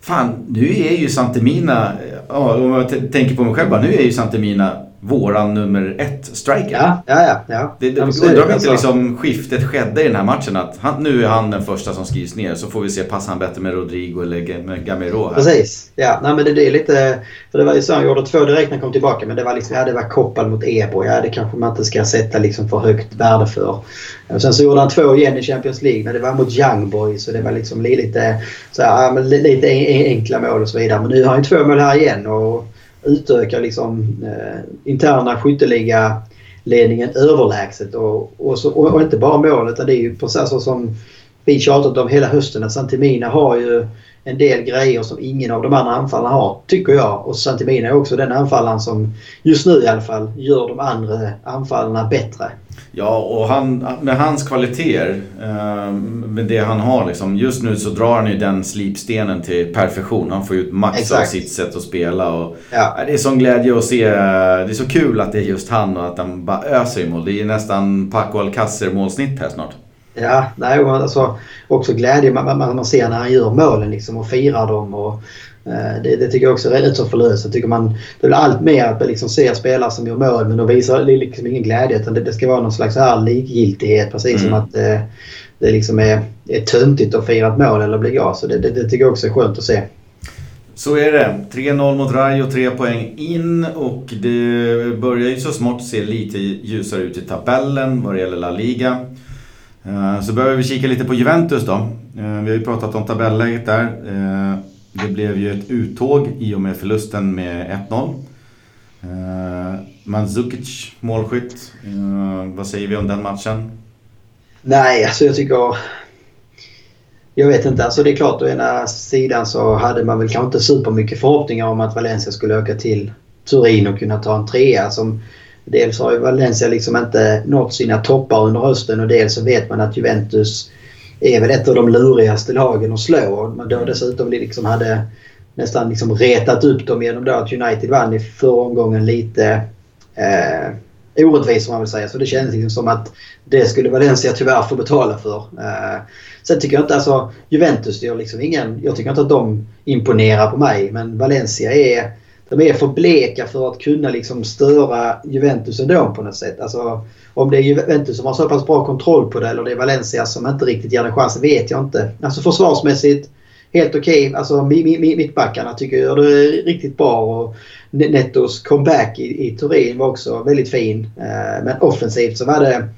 Fan, nu är ju Santemina, om jag tänker på mig själv bara, nu är ju Santemina våran nummer ett striker.
Ja, ja, ja. ja.
Det, det, undrar om inte alltså. liksom skiftet skedde i den här matchen. Att han, nu är han den första som skrivs ner. Så får vi se, passar han bättre med Rodrigo eller med Gamero här?
Precis. Ja, nej, men det, det är lite... För det var ju så, han gjorde två direkt när han kom tillbaka. Men det var liksom, ja, det var kopplat mot Ebo. Ja, det kanske man inte ska sätta liksom för högt värde för. Och sen så gjorde han två igen i Champions League. Men det var mot Young Boys. Så det var liksom lite, så här, lite enkla mål och så vidare. Men nu har han ju två mål här igen. Och, utöka liksom, eh, interna skytteliga ledningen överlägset. Och, och, så, och, och, inte bara målet utan det är ju precis så som vi tjatat om hela hösten att Santimina har ju en del grejer som ingen av de andra anfallarna har, tycker jag. Och Santimina är också den anfallaren som just nu i alla fall gör de andra anfallarna bättre.
Ja, och han, med hans kvaliteter, eh, med det han har liksom. Just nu så drar han ju den slipstenen till perfektion. Han får ut max Exakt. av sitt sätt att spela. Och, ja. Det är sån glädje att se. Det är så kul att det är just han och att han bara öser i mål. Det är nästan Paco Alcacer målsnitt här snart.
Ja, nej, alltså, också glädje man, man, man ser när han gör målen liksom, och firar dem. Och, eh, det, det, tycker jag också är rätt så förlöst. Jag tycker man, det blir allt mer att liksom se spelare som gör mål men de visar liksom ingen glädje. Utan det, det ska vara någon slags här likgiltighet. Precis mm. som att eh, det liksom är, är töntigt att fira ett mål eller bli gas. Det, det, det tycker jag också är skönt att se.
Så är det. 3-0 mot Rayo, 3 poäng in och det börjar ju så smått se lite ljusare ut i tabellen vad det gäller La Liga. Eh, så behöver vi kika lite på Juventus då. Eh, vi har ju pratat om tabelläget där. Eh, det blev ju ett uttåg i och med förlusten med 1-0. Mandzukic målskytt. Vad säger vi om den matchen?
Nej, alltså jag tycker... Jag vet inte. Alltså det är klart, å ena sidan så hade man väl kanske inte supermycket förhoppningar om att Valencia skulle åka till Turin och kunna ta en trea som Dels har ju Valencia liksom inte nått sina toppar under hösten och dels så vet man att Juventus är väl ett av de lurigaste lagen att slå. Man då dessutom liksom hade nästan liksom retat upp dem genom då att United vann i förra omgången lite eh, orättvist som man vill säga. Så det kändes liksom som att det skulle Valencia tyvärr få betala för. Eh, sen tycker jag inte alltså Juventus gör liksom ingen... Jag tycker inte att de imponerar på mig men Valencia är de är för bleka för att kunna liksom störa Juventus ändå på något sätt. Alltså, om det är Juventus som har så pass bra kontroll på det eller det är Valencia som inte riktigt ger den chansen vet jag inte. Alltså försvarsmässigt helt okej. Okay. Alltså mittbackarna tycker jag gör det riktigt bra. Och Nettos comeback i, i Turin var också väldigt fin. Eh, men offensivt så var det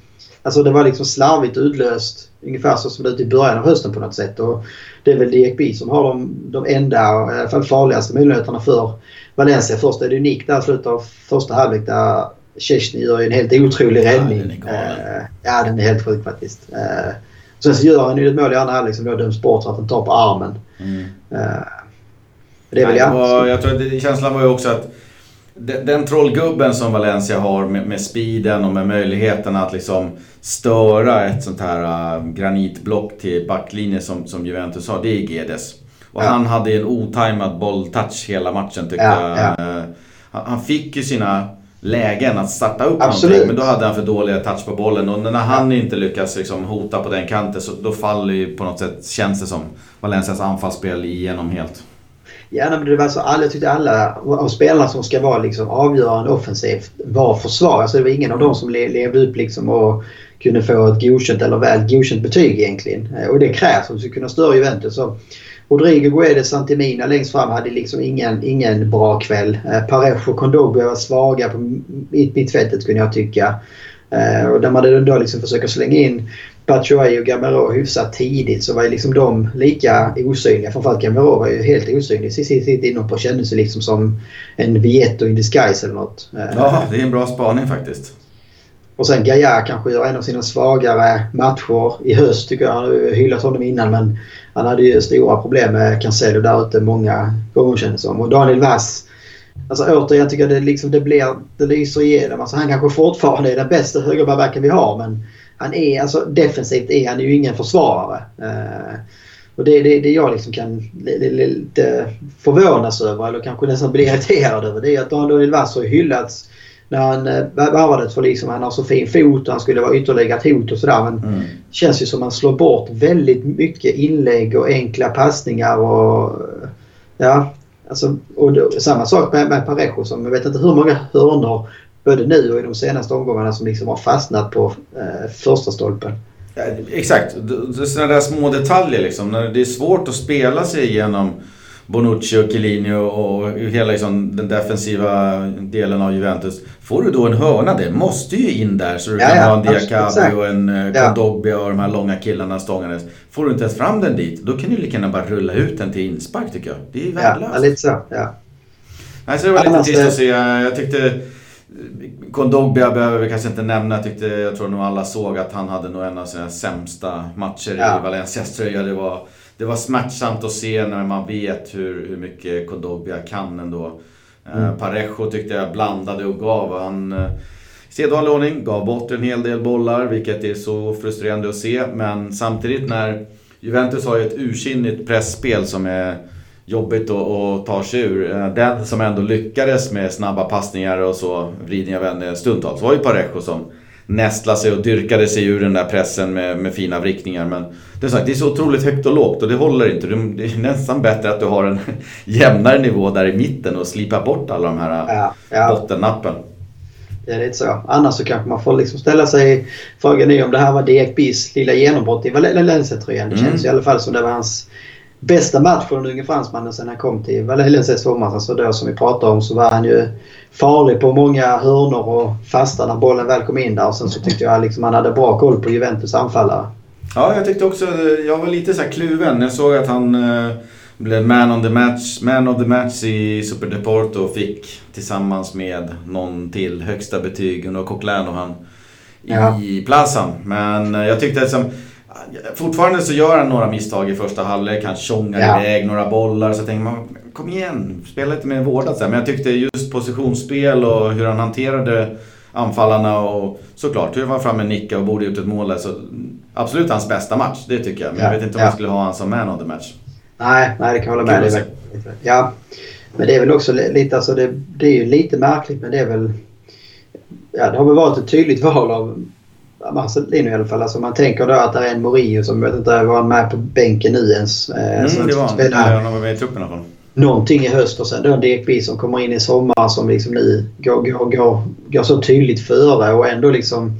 Alltså det var liksom slarvigt utlöst. Ungefär så som det ut i början av hösten på något sätt. Och det är väl DXB som har de, de enda, i alla fall farligaste möjligheterna för Valencia. Först är det Nick där i slutet av första halvlek där Szczesny gör en helt otrolig räddning. Ja, den är, uh, ja, den är helt sjuk faktiskt. Uh, sen så gör han ju ett mål i andra halvlek som då döms bort för att han tar på armen. Mm. Uh,
det är väl Nej, jag tror att känslan var ju också att den, den trollgubben som Valencia har med, med speeden och med möjligheten att liksom störa ett sånt här uh, granitblock till backlinje som, som Juventus har, det är Gedes. Och ja. han hade en otajmad bolltouch hela matchen tyckte ja, jag. Ja. Uh, han fick ju sina lägen att starta upp Absolut. någonting. Men då hade han för dåliga touch på bollen. Och när han inte lyckas liksom hota på den kanten så då faller ju på något sätt, känns det som, Valencias anfallsspel igenom helt.
Ja, men det var så alla, jag tyckte alla av spelarna som ska vara liksom avgörande offensivt var försvar. Alltså det var ingen av dem som levde upp liksom och kunde få ett godkänt eller väl godkänt betyg egentligen. Eh, och det krävs om du ska kunna störa Juventus. Så Rodrigo Guedes Santimina längst fram hade liksom ingen, ingen bra kväll. Eh, Parejo och Kondogbia var svaga på mittfältet kunde jag tycka. Eh, och där man då liksom försöker slänga in Batshuayi och Gamero hyfsat tidigt så var ju liksom de lika osynliga. Framförallt Gamero var ju helt osynlig sist inhopp och kände sig liksom som en Vietto in disguise eller något.
Ja, det är en bra spaning faktiskt.
Och sen Gaia kanske gör en av sina svagare matcher i höst tycker jag. Han har hyllat honom innan men han hade ju stora problem med Cancelo där ute många gånger kändes som. Och Daniel Vass. Alltså återigen tycker jag det, liksom, det, blir, det lyser igenom. Alltså han kanske fortfarande är den bästa högerbacken vi har men han är, alltså defensivt är han ju ingen försvarare. Uh, och det är det, det jag liksom kan lite förvånas över eller kanske nästan bli [LAUGHS] irriterad över. Det är att Daniel Vass har hyllats när han eh, värvades för liksom han har så fin fot och han skulle vara ytterligare ett hot och sådär. Men mm. det känns ju som att han slår bort väldigt mycket inlägg och enkla passningar och ja. Alltså, och då, samma sak med, med Parejo som jag vet inte hur många hörnor både nu och i de senaste omgångarna som liksom har fastnat på eh, första stolpen.
Ja, exakt, sådana där små detaljer liksom. När det är svårt att spela sig igenom Bonucci och Chiellini och hela liksom, den defensiva delen av Juventus. Får du då en hörna, det måste ju in där så du ja, kan ja, ha en Diakabi och en eh, Kondogbia och de här långa killarna stångandes. Får du inte ens fram den dit, då kan du lika gärna bara rulla ut den till inspark tycker jag. Det är ju värdelöst.
Ja, lite så. Ja.
Nej, så det var lite trist att se. Jag tyckte Kondogbia behöver vi kanske inte nämna. Jag, tyckte, jag tror nog alla såg att han hade nog en av sina sämsta matcher ja. i Valencias tröja. Det var det var smärtsamt att se när man vet hur, hur mycket Kondogbia kan ändå. Eh, mm. Parejo tyckte jag blandade och gav. Han, eh, i sedvanlig ordning, gav bort en hel del bollar, vilket är så frustrerande att se. Men samtidigt när Juventus har ju ett ursinnigt pressspel som är jobbigt att, att ta sig ur. Eh, den som ändå lyckades med snabba passningar och så, vridning av en stundtals, var ju Parejo som nästla sig och dyrkade sig ur den där pressen med, med fina vrickningar. Men det är, sagt, det är så otroligt högt och lågt och det håller inte. Det är nästan bättre att du har en [LAUGHS] jämnare nivå där i mitten och slipar bort alla de här ja, ja. bottennappen.
Det är så. Annars så kanske man får liksom ställa sig frågan nu om det här var Diek lilla genombrott i Valencia-tröjan. Det mm. känns i alla fall som det var hans bästa match för den unge fransmannen sen han kom till Valencia i somras. Alltså då som vi pratade om så var han ju farlig på många hörnor och fasta när bollen väl kom in där. Och sen så tyckte jag liksom han hade bra koll på Juventus anfallare.
Ja, jag tyckte också... Jag var lite så kluven. Jag såg att han eh, blev man, on the match, man of the match i Super Deporto och fick tillsammans med någon till högsta betyg under Coquelin och han i ja. Plazan. Men eh, jag tyckte liksom... Fortfarande så gör han några misstag i första halvlek. Han tjongar ja. iväg några bollar. Så tänker man, kom igen, spela lite mer vårdat. Men jag tyckte just positionsspel och hur han hanterade anfallarna och såklart hur han var framme nicka och borde gjort ett mål. Så absolut hans bästa match, det tycker jag. Men ja. jag vet inte om ja. jag skulle ha han som man of the match.
Nej, nej det kan jag hålla med dig Ja, men det är väl också lite, alltså det, det är ju lite märkligt men det är väl... Ja, det har väl varit ett tydligt [LAUGHS] val av Marcelino i alla fall. Alltså man tänker då att det är en Morio som, vet inte, var med på bänken nu ens.
Eh, mm, det var han. Spelar, han var med i truppen i alla fall.
Någonting i höst och sen då en DXB som kommer in i sommar som liksom nu går, går, går, går så tydligt före och ändå liksom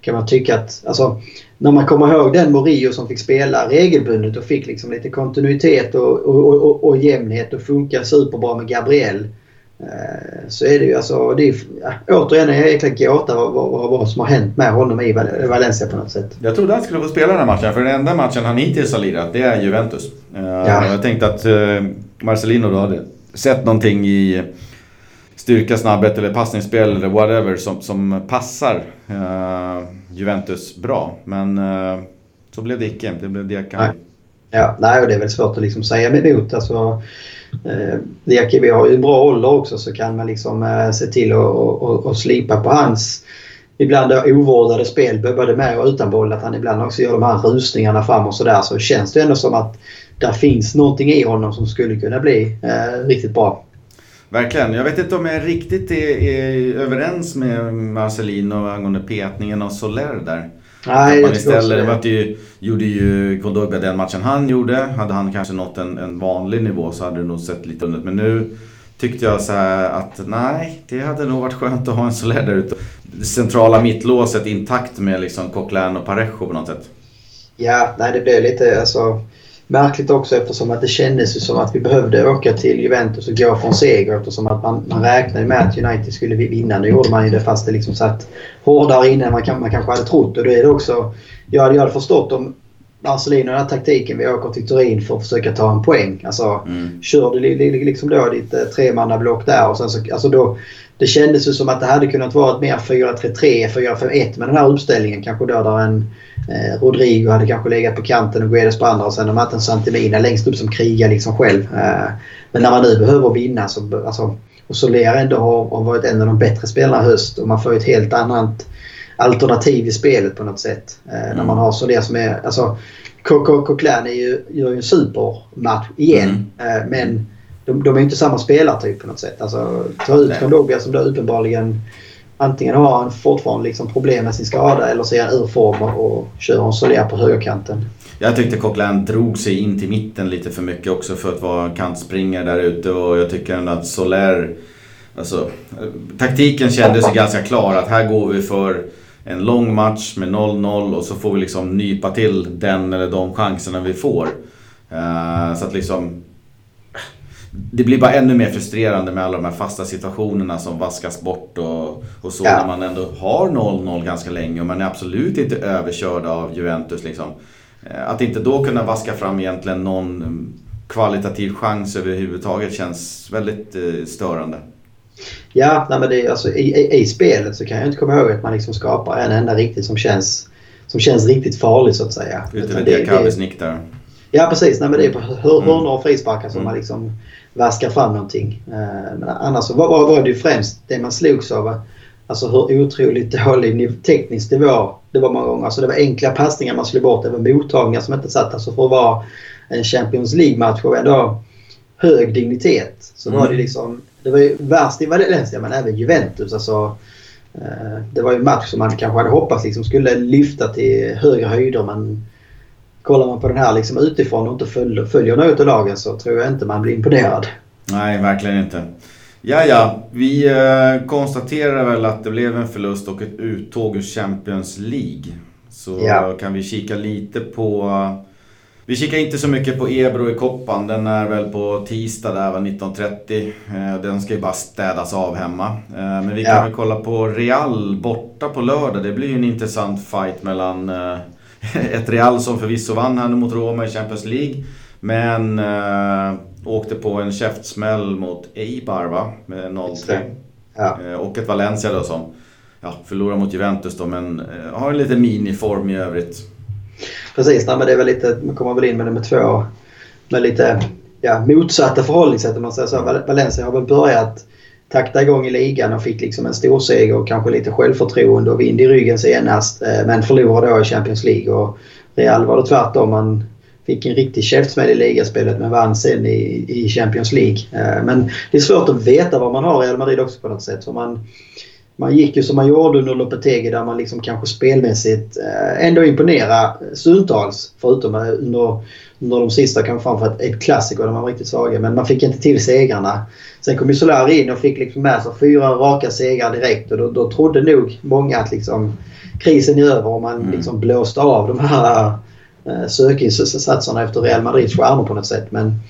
kan man tycka att... Alltså, när man kommer ihåg den Morio som fick spela regelbundet och fick liksom lite kontinuitet och, och, och, och jämnhet och funka superbra med Gabriel. Eh, så är det ju alltså, det är, ja, återigen en jäkla gåta vad, vad, vad, som har hänt med honom i Valencia på något sätt.
Jag trodde han skulle få spela den här matchen, för den enda matchen han hittills har lirat det är Juventus. Eh, ja. Jag tänkte att uh, Marcelino då hade sett någonting i styrka, snabbhet eller passningsspel eller whatever som, som passar Juventus bra. Men så blev det icke. Det blev Diakan.
Ja, nej, och det är väl svårt att liksom säga emot. Alltså, eh, Diakibi har ju en bra ålder också så kan man liksom eh, se till att och, och, och slipa på hans ibland ovårdade spel både med och utan boll. Att han ibland också gör de här rusningarna fram och sådär. Så känns det ändå som att där finns någonting i honom som skulle kunna bli eh, riktigt bra.
Verkligen. Jag vet inte om jag riktigt är, är överens med Marcelino angående petningen av Soler där.
Nej,
man istället, det mötte ju, gjorde ju Kondogba den matchen han gjorde. Hade han kanske nått en, en vanlig nivå så hade det nog sett lite under Men nu tyckte jag så att nej, det hade nog varit skönt att ha en Soler där ute. Det centrala mittlåset intakt med liksom Coquelin och Parejo på något sätt.
Ja, nej det blev lite alltså, märkligt också eftersom att det kändes ju som att vi behövde åka till Juventus och gå från seger eftersom att man, man räknade med att United skulle vinna. Nu gjorde man ju det fast det liksom satt hårdare inne än man, man kanske hade trott. Och då är det också, jag hade, jag hade förstått om Marcelino den här taktiken. Vi åker till Turin för att försöka ta en poäng. Alltså, mm. Kör du liksom då ditt eh, tremannablock där och sen så, alltså då, det kändes ju som att det hade kunnat vara ett mer 4-3-3, 4-5-1 med den här uppställningen. Kanske då där en eh, Rodrigo hade kanske legat på kanten och Guedes på andra och sen har man en Santimina längst upp som krigar liksom själv. Eh, men när man nu behöver vinna så... Alltså, och Soler ändå har, har varit en av de bättre spelarna i höst och man får ett helt annat alternativ i spelet på något sätt. Eh, mm. När man har Soler som är... Alltså, Coquelin gör ju en supermatch igen. Mm. Eh, men de, de är inte samma spelartyp på något sätt. Alltså, ta ut Kondogbia som då uppenbarligen antingen har han fortfarande liksom problem med sin skada eller så är han ur form och kör en Soler på högerkanten.
Jag tyckte Coquelin drog sig in till mitten lite för mycket också för att vara kantspringare där ute och jag tycker ändå att Soler... Alltså, taktiken kändes ju ganska klar att här går vi för en lång match med 0-0 och så får vi liksom nypa till den eller de chanserna vi får. Uh, så att liksom det blir bara ännu mer frustrerande med alla de här fasta situationerna som vaskas bort och, och så ja. när man ändå har 0-0 ganska länge och man är absolut inte överkörd av Juventus. Liksom. Eh, att inte då kunna vaska fram egentligen någon kvalitativ chans överhuvudtaget känns väldigt eh, störande.
Ja, nej men det, alltså, i, i, i, spelet så kan jag inte komma ihåg att man liksom skapar en enda riktigt som känns, som känns riktigt farlig så att säga.
Utöver Diakabis nick där.
Ja precis, nej men det är på hörnor och frisparkar som mm. man liksom vaskar fram någonting. Eh, men annars var, var, var det ju främst det man slogs av. Alltså hur otroligt dålig teknisk nivå det var många gånger. Alltså det var enkla passningar man slog bort. Det var mottagningar som inte satt. Alltså för att vara en Champions League-match och ändå hög dignitet. Så mm. var det liksom... Det var ju värst i Valencia men även Juventus. Alltså, eh, det var ju en match som man kanske hade hoppats liksom skulle lyfta till högre höjder men kollar man på den här liksom utifrån och inte följer, följer något av lagen så tror jag inte man blir imponerad.
Nej, verkligen inte. Ja, ja, vi eh, konstaterar väl att det blev en förlust och ett uttåg ur Champions League. Så ja. kan vi kika lite på... Vi kikar inte så mycket på Ebro i Koppan. Den är väl på tisdag där, 19.30. Eh, den ska ju bara städas av hemma. Eh, men vi kan ja. väl kolla på Real borta på lördag. Det blir ju en intressant fight mellan [LAUGHS] ett Real som förvisso vann här mot Roma i Champions League. Men åkte på en käftsmäll mot Eibar va? Med 0-3. Ja. Och ett Valencia då som ja, förlorar mot Juventus då men har en lite miniform i övrigt.
Precis, nej, men det är väl lite, man kommer väl in med nummer två med lite ja, motsatta förhållningssätt om man säger så. Valencia har väl börjat takta igång i ligan och fick liksom en stor seger och kanske lite självförtroende och vind i ryggen senast. Eh, men förlorade då i Champions League. Och Real var det tvärtom. Man fick en riktig käftsmäll i ligaspelet men vann sen i, i Champions League. Eh, men det är svårt att veta vad man har i Real Madrid också på något sätt. För man, man gick ju som man gjorde under Lopetegi där man liksom kanske spelmässigt eh, ändå imponerade stundtals. Förutom under, under de sista kanske framför ett klassiker där man var riktigt svaga. Men man fick inte till segrarna. Sen kom ju Solari in och fick liksom med sig fyra raka segrar direkt och då, då trodde nog många att liksom krisen är över och man mm. liksom blåste av de här sökinsatserna efter Real Madrids stjärnor på något sätt. Men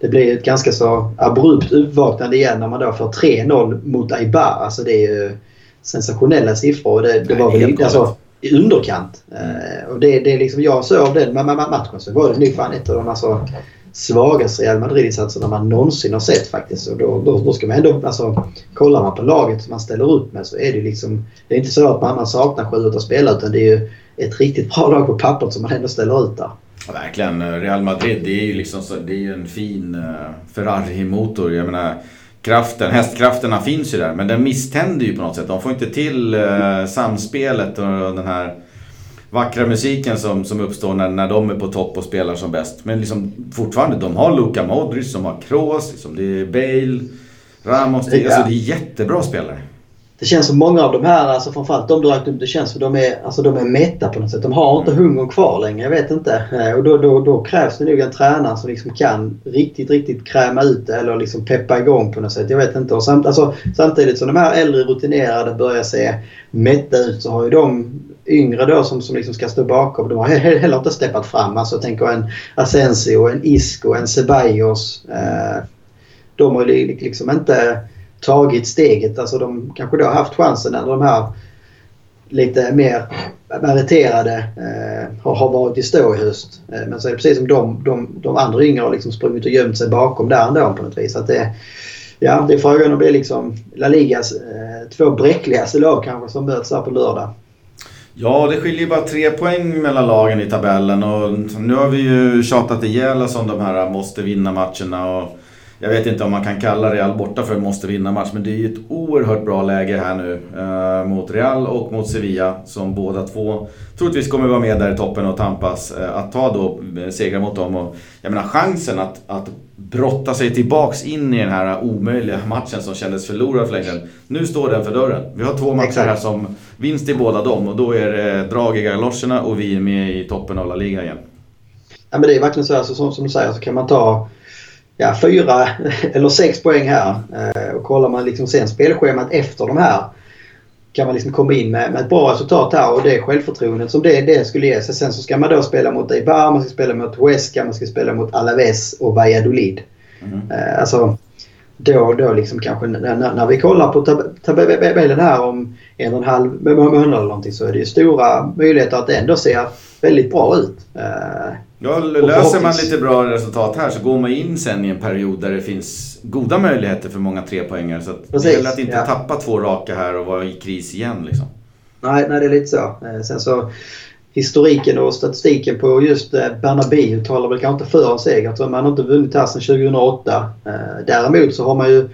det blir ett ganska så abrupt uppvaknande igen när man då får 3-0 mot Aibar. Alltså det är ju sensationella siffror. Det, det var väl alltså, i underkant. Uh, och det, det är liksom, jag såg den matchen så var det nog fan ett av de alltså, svagaste Real Madrid-insatserna man någonsin har sett faktiskt. Och då, då, då ska man ändå, alltså, kollar man på laget som man ställer upp med så är det liksom, det är inte så att man saknar sju av spelare utan det är ju ett riktigt bra lag på pappret som man ändå ställer ut där.
Ja, verkligen. Real Madrid det är ju liksom så, det är en fin uh, Ferrari-motor. Jag menar, kraften, hästkrafterna finns ju där men den misständer ju på något sätt. De får inte till uh, samspelet och den här vackra musiken som, som uppstår när, när de är på topp och spelar som bäst. Men liksom fortfarande, de har Luka Modric, de har Kroos, liksom, det är Bale, Ramos. Det, alltså, det är jättebra spelare.
Det känns som många av de här, alltså framförallt de du räknade upp, det känns som de är, alltså de är mätta på något sätt. De har inte mm. hungern kvar längre, jag vet inte. Eh, och då, då, då krävs det nog en tränare som liksom kan riktigt, riktigt kräma ut det eller liksom peppa igång på något sätt. Jag vet inte. Och samt, alltså, samtidigt som de här äldre rutinerade börjar se mätta ut så har ju de yngre då som, som liksom ska stå bakom, de har heller inte steppat fram. Alltså tänker en Asensio, en Isco, en Ceballos. Eh, de har ju liksom inte tagit steget. Alltså de kanske då har haft chansen när de här lite mer meriterade eh, har, har varit i stå i höst. Eh, men så är det precis som de, de, de andra yngre har liksom sprungit och gömt sig bakom där ändå på något vis. Att det, ja, det är frågan om det blir liksom La Ligas eh, två bräckligaste lag kanske som möts här på lördag.
Ja, det skiljer bara tre poäng mellan lagen i tabellen och nu har vi ju tjatat ihjäl oss om de här måste vinna matcherna. Och jag vet inte om man kan kalla Real borta för måste vinna match men det är ju ett oerhört bra läge här nu eh, mot Real och mot Sevilla som båda två troligtvis kommer vara med där i toppen och tampas. Eh, att ta då eh, segrar mot dem och jag menar chansen att, att brotta sig tillbaks in i den här omöjliga matchen som kändes förlorad för länge sedan. Nu står den för dörren. Vi har två matcher här som vinst i båda dem och då är det drag i galoscherna och vi är med i toppen av La Liga igen.
Ja men det är verkligen så, alltså, som, som du säger så kan man ta ja, fyra [LAUGHS] eller sex poäng här. Eh, och kollar man liksom sen spelschemat efter de här kan man liksom komma in med, med ett bra resultat här och det självförtroendet som det, det skulle ge sig. Sen så ska man då spela mot Eibar, man ska spela mot Huesca, man ska spela mot Alaves och Valladolid. Mm. Eh, alltså, då, då liksom kanske när, när vi kollar på tabellen här om en och en halv månad eller någonting så är det ju stora möjligheter att det ändå ser väldigt bra ut. Eh,
Ja, löser man lite bra resultat här så går man in sen i en period där det finns goda möjligheter för många trepoängare. Så att det gäller att inte ja. tappa två raka här och vara i kris igen. Liksom.
Nej, nej, det är lite så. Eh, sen så historiken och statistiken på just eh, Bernabéu talar väl kanske inte för en seger. Man har inte vunnit här sedan 2008. Eh, däremot så har man ju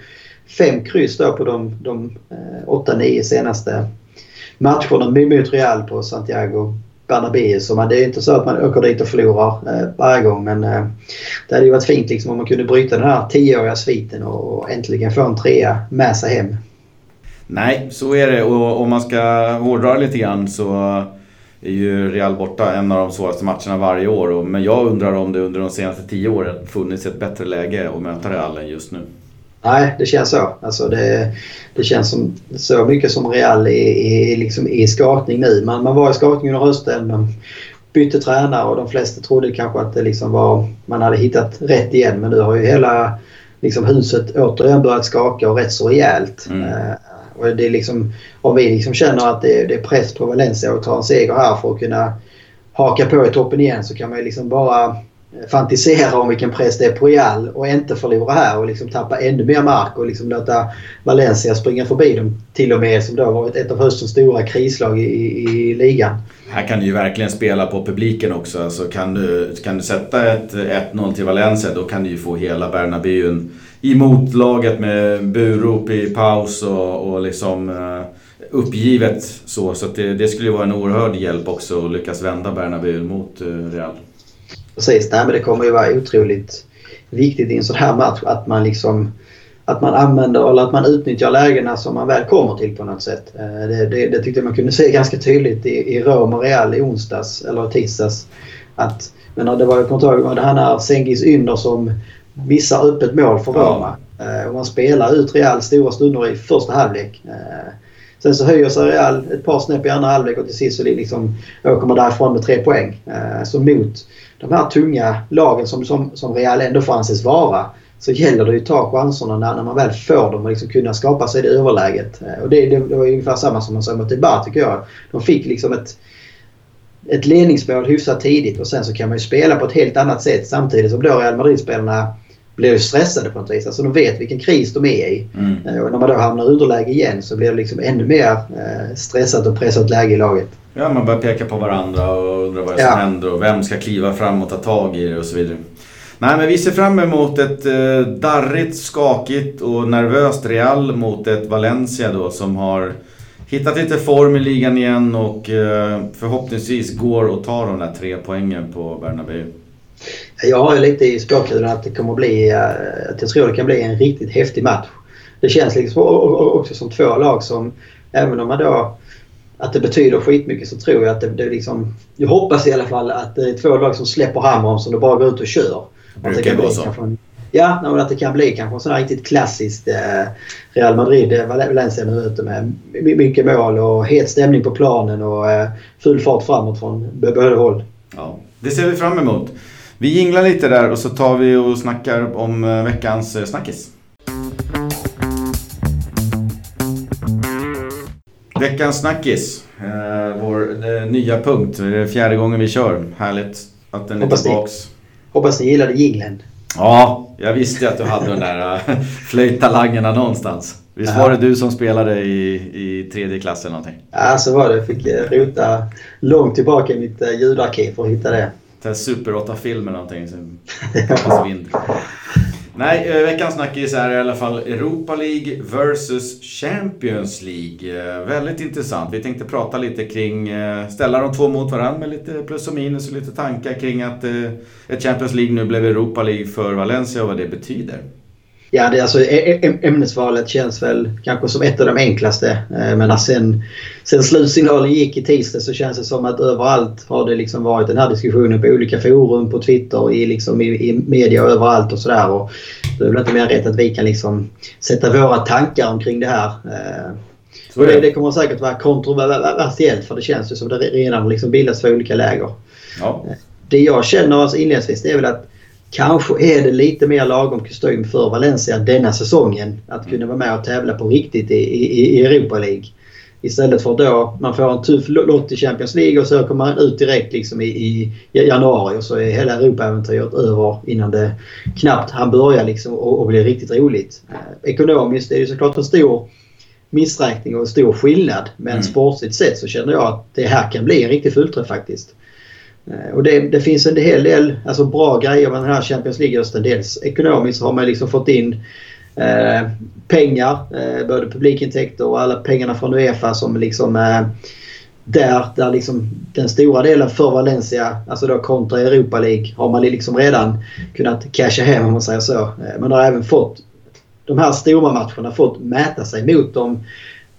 fem kryss då på de, de eh, 8-9 senaste matcherna mot Real på Santiago Bernabéu. Så man, det är inte så att man åker dit och förlorar varje gång. Men det hade ju varit fint liksom, om man kunde bryta den här tioåriga sviten och, och äntligen få en trea med sig hem.
Nej, så är det. Och om man ska hårdra lite grann så är ju Real borta en av de svåraste matcherna varje år. Men jag undrar om det under de senaste tio åren funnits ett bättre läge att möta Real än just nu.
Nej, det känns så. Alltså det, det känns som, så mycket som Real är, är liksom i skakning nu. Man, man var i skakning under hösten. Man bytte tränare och de flesta trodde kanske att det liksom var, man hade hittat rätt igen. Men nu har ju hela liksom, huset återigen börjat skaka och rätt så rejält. Mm. Och det är liksom, om vi liksom känner att det, det är press på Valencia att ta en seger här för att kunna haka på i toppen igen så kan man ju liksom bara eh, fantisera om vilken press det är på Real och inte förlora här och liksom tappa ännu mer mark och liksom låta Valencia springa förbi dem till och med som då varit ett av höstens stora krislag i, i, ligan.
Här kan du ju verkligen spela på publiken också. Alltså kan, du, kan du sätta ett 1-0 till Valencia då kan du ju få hela Bernabéun i motlaget med burop i paus och, och liksom uh, uppgivet så. Så det, det, skulle ju vara en oerhörd hjälp också att lyckas vända Bernabéu mot uh, Real.
Precis, nej, men det kommer ju vara otroligt viktigt i en sån här match att man liksom att man använder eller att man utnyttjar lägena som man väl kommer till på något sätt. Eh, det, det, det tyckte man kunde se ganska tydligt i, i Rom och Real i onsdags eller tisdags. Att, men det var, jag kommer ihåg, det här Sengis Ynder som missar öppet mål för Roma. Ja. Eh, och man spelar ut Real stora stunder i första halvlek. Eh, sen så höjer sig Real ett par snäpp i andra halvlek och till sist så liksom åker man därifrån med tre poäng. Så mot de här tunga lagen som, som, som Real ändå får anses vara så gäller det ju att ta chanserna när, när man väl får dem och liksom kunna skapa sig det överläget. Eh, och det, det, det var ungefär samma som man sa mot Ibar tycker jag. De fick liksom ett, ett ledningsmål hyfsat tidigt och sen så kan man ju spela på ett helt annat sätt samtidigt som då Real Madrid-spelarna blir stressade på något vis. Alltså de vet vilken kris de är i. Mm. Eh, och när man då hamnar i underläge igen så blir det liksom ännu mer eh, stressat och pressat läge i laget.
Ja, man börjar peka på varandra och undrar vad som ja. händer och vem ska kliva fram och ta tag i det och så vidare. Nej, men vi ser fram emot ett eh, darrigt, skakigt och nervöst Real mot ett Valencia då som har hittat lite form i ligan igen och eh, förhoppningsvis går och tar de där tre poängen på Bernabéu.
Jag har ju lite i spåkulan att det kommer bli, eh, att jag tror det kan bli en riktigt häftig match. det känns liksom också som två lag som, även om man då att det betyder skitmycket så tror jag att det, det liksom... Jag hoppas i alla fall att det är två lag som släpper hamrarna och bara går ut och kör.
Det brukar vara så.
En, ja, men att det kan bli kanske en sån här riktigt klassiskt eh, Real Madrid, eh, Valencia nu ute med mycket mål och het stämning på planen och eh, full fart framåt från båda håll.
Ja, det ser vi fram emot. Vi jinglar lite där och så tar vi och snackar om eh, veckans eh, snackis. Veckans snackis. Eh, vår eh, nya punkt. Det är fjärde gången vi kör. Härligt att den är tillbaks. Ni,
hoppas ni gillade jinglen.
Ja, jag visste att du hade de där [LAUGHS] flöjttalangerna någonstans. Visst ja. var det du som spelade i, i tredje klass eller någonting?
Ja, så var det. Jag fick rota långt tillbaka i mitt ljudarkiv för att hitta det.
En Super 8-film eller någonting. Pappas vind. Nej, eh, veckans snackis är i alla fall Europa League versus Champions League. Eh, väldigt intressant. Vi tänkte prata lite kring, eh, ställa de två mot varandra med lite plus och minus och lite tankar kring att ett Champions League nu blev Europa League för Valencia och vad det betyder.
Ja, det, alltså, ämnesvalet känns väl kanske som ett av de enklaste. Eh, men sen, sen slutsignalen gick i tisdag så känns det som att överallt har det liksom varit den här diskussionen på olika forum, på Twitter, i, liksom, i, i media överallt och sådär. Det är väl inte mer rätt att vi kan liksom sätta våra tankar omkring det här. Eh, så det, det kommer säkert vara kontroversiellt för det känns ju som det redan liksom bildats två olika läger. Ja. Eh, det jag känner alltså inledningsvis det är väl att Kanske är det lite mer lagom kostym för Valencia denna säsongen. Att mm. kunna vara med och tävla på riktigt i, i, i Europa League. Istället för då man får en tuff lott i Champions League och så kommer man ut direkt liksom i, i januari och så är hela Europaäventyret över innan det knappt han börjar liksom och, och blir riktigt roligt. Eh, ekonomiskt är det såklart en stor missräkning och en stor skillnad. Men mm. sportsligt sett så känner jag att det här kan bli en riktig fullträff faktiskt. Eh, och det, det, finns en hel del alltså bra grejer med den här Champions League-hösten. Dels ekonomiskt har man liksom fått in eh, pengar, eh, både publikintäkter och alla pengarna från Uefa som liksom eh, där, där liksom den stora delen för Valencia, alltså då kontra Europa League, har man liksom redan kunnat casha hem om man säger så. Eh, man har även fått de här stora matcherna fått mäta sig mot de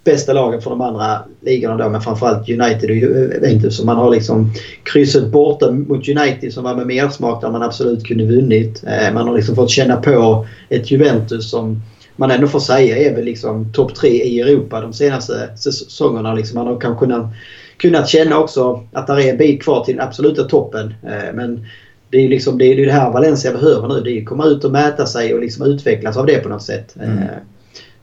bästa lagen från de andra ligorna då, men framförallt United och Juventus. Så man har liksom kryssat borta mot United som var med mer smak där man absolut kunde vunnit. Eh, man har liksom fått känna på ett Juventus som man ändå får säga är väl liksom topp tre i Europa de senaste säsongerna. Liksom man har kanske kunnat, kunnat känna också att det är en bit kvar till den absoluta toppen. Eh, men det är liksom det, är det här Valencia behöver nu. Det är att komma ut och mäta sig och liksom utvecklas av det på något sätt. Mm.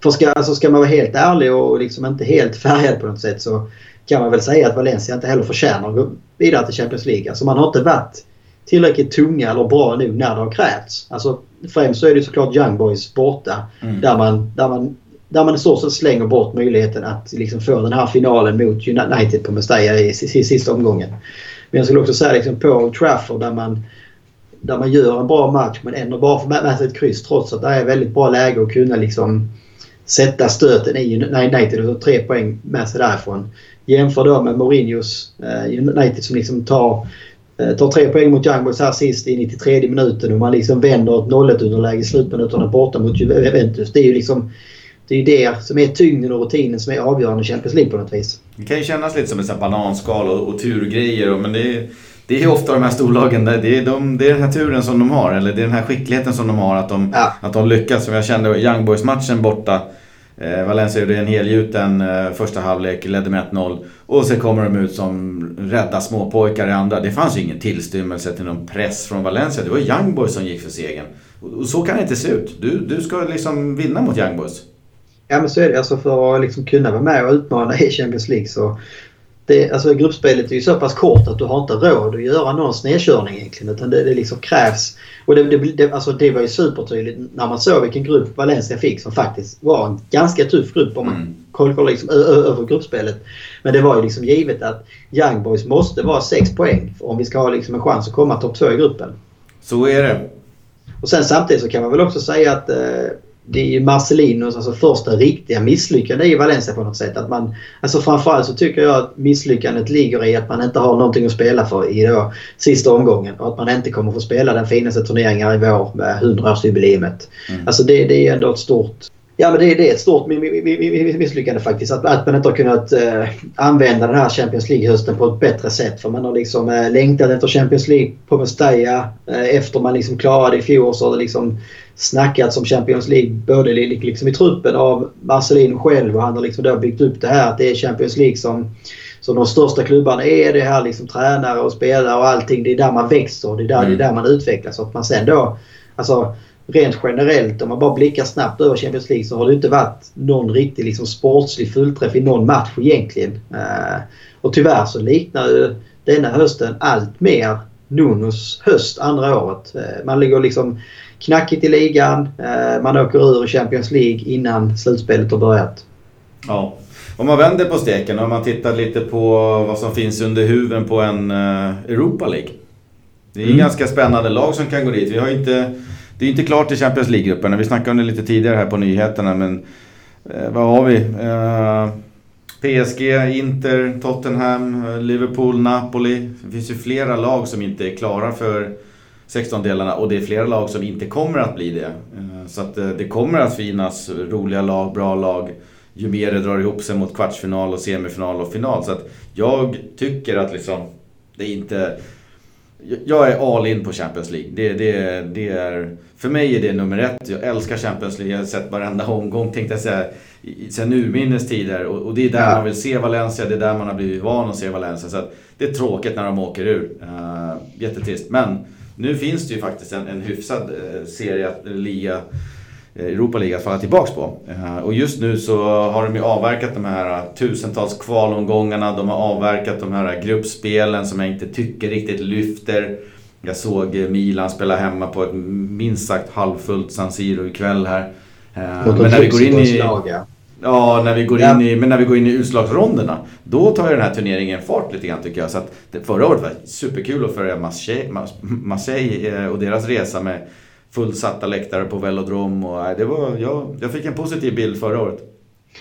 För ska, alltså ska man vara helt ärlig och liksom inte helt färgad på något sätt så kan man väl säga att Valencia inte heller förtjänar att gå vidare till Champions League. Alltså man har inte varit tillräckligt tunga eller bra nu när det har krävts. Alltså främst så är det såklart Young Boys borta. Mm. Där, man, där, man, där man i stort sett slänger bort möjligheten att liksom få den här finalen mot United på Mestalla i, i, i sista omgången. Men jag skulle också säga liksom på Trafford där man, där man gör en bra match men ändå bara får med sig ett kryss trots att det är väldigt bra läge att kunna liksom sätta stöten i United och tre poäng med sig därifrån. Jämför då med Mourinhos eh, United som liksom tar, eh, tar tre poäng mot Young Boys här sist i 93 minuten och man liksom vänder ett 0-1 underläge i slutminuterna borta mot Juventus. Det är ju liksom det är det som är tyngden och rutinen som är avgörande i Champions League på något vis.
Det kan ju kännas lite som ett bananskal och, och turgrejer men det är, det är ofta de här storlagen, det är, de, det är den här turen som de har eller det är den här skickligheten som de har att de, ja. att de lyckas. Som jag kände Young Boys matchen borta Eh, Valencia gjorde en helgjuten eh, första halvlek, ledde med 1-0. Och så kommer de ut som rädda småpojkar i andra. Det fanns ju ingen tillstymmelse till någon press från Valencia. Det var Young Boys som gick för segern. Och så kan det inte se ut. Du, du ska liksom vinna mot Young Boys.
Ja men så är det. Alltså för att liksom kunna vara med och utmana i Champions League så det, alltså gruppspelet är ju så pass kort att du har inte råd att göra någon snedkörning egentligen. Utan det, det liksom krävs. Och det, det, alltså det var ju supertydligt när man såg vilken grupp Valencia fick som faktiskt var en ganska tuff grupp om man mm. kollar liksom över gruppspelet. Men det var ju liksom givet att Young Boys måste vara 6 poäng om vi ska ha liksom en chans att komma topp 2 i gruppen.
Så är det.
Och sen samtidigt så kan man väl också säga att eh, det är ju Marcelinos alltså första riktiga misslyckande i Valencia på något sätt. Att man, alltså framförallt så tycker jag att misslyckandet ligger i att man inte har någonting att spela för i då sista omgången. Och att man inte kommer få spela den finaste turneringen i vår med 100-årsjubileumet. Mm. Alltså det, det är ändå ett stort Ja, men det, det är ett stort misslyckande faktiskt. Att, att man inte har kunnat eh, använda den här Champions League-hösten på ett bättre sätt. För man har liksom eh, längtat efter Champions League på Mestalla. Eh, efter man liksom klarade i fjol så har det liksom snackats om Champions League både liksom i truppen av Marcelino själv och han har liksom då byggt upp det här att det är Champions League som, som de största klubbarna är. Det här liksom tränare och spelare och allting. Det är där man växer. Det är där, mm. det är där man utvecklas. Och att man sen då... Alltså, rent generellt om man bara blickar snabbt över Champions League så har det inte varit någon riktig liksom, sportslig fullträff i någon match egentligen. Uh, och tyvärr så liknar ju denna hösten allt mer Nunos höst andra året. Uh, man ligger liksom knackigt i ligan. Uh, man åker ur Champions League innan slutspelet har börjat.
Ja. Om man vänder på steken och man tittar lite på vad som finns under huven på en Europa League. Det är mm. ganska spännande lag som kan gå dit. Vi har inte det är inte klart i Champions League-grupperna. Vi snackade om det lite tidigare här på nyheterna. Men eh, vad har vi? Eh, PSG, Inter, Tottenham, eh, Liverpool, Napoli. Det finns ju flera lag som inte är klara för 16-delarna och det är flera lag som inte kommer att bli det. Eh, så att eh, det kommer att finnas roliga lag, bra lag ju mer det drar ihop sig mot kvartsfinal och semifinal och final. Så att jag tycker att liksom det är inte jag är all in på Champions League. Det, det, det är, för mig är det nummer ett. Jag älskar Champions League. Jag har sett varenda omgång tänkte jag säga. Sen urminnes tider. Och, och, det är där ja. man vill se Valencia. Det är där man har blivit van att se Valencia. Så det är tråkigt när de åker ur. Uh, jättetrist. Men nu finns det ju faktiskt en, en hyfsad uh, serie, liga Eh, Europa League att falla tillbaks på. Eh, och just nu så har de ju avverkat de här tusentals kvalomgångarna. De har avverkat de här gruppspelen som jag inte tycker riktigt lyfter. Jag såg Milan spela hemma på ett minst sagt halvfullt San Siro ikväll här.
Eh, men när vi går in i...
Ja, när vi går in i, men när vi går in i utslagsronderna. Då tar ju den här turneringen fart lite grann tycker jag. Så att förra året var superkul att följa Marseille, Marseille och deras resa med fullsatta läktare på velodrom. Och, det var, jag, jag fick en positiv bild förra året.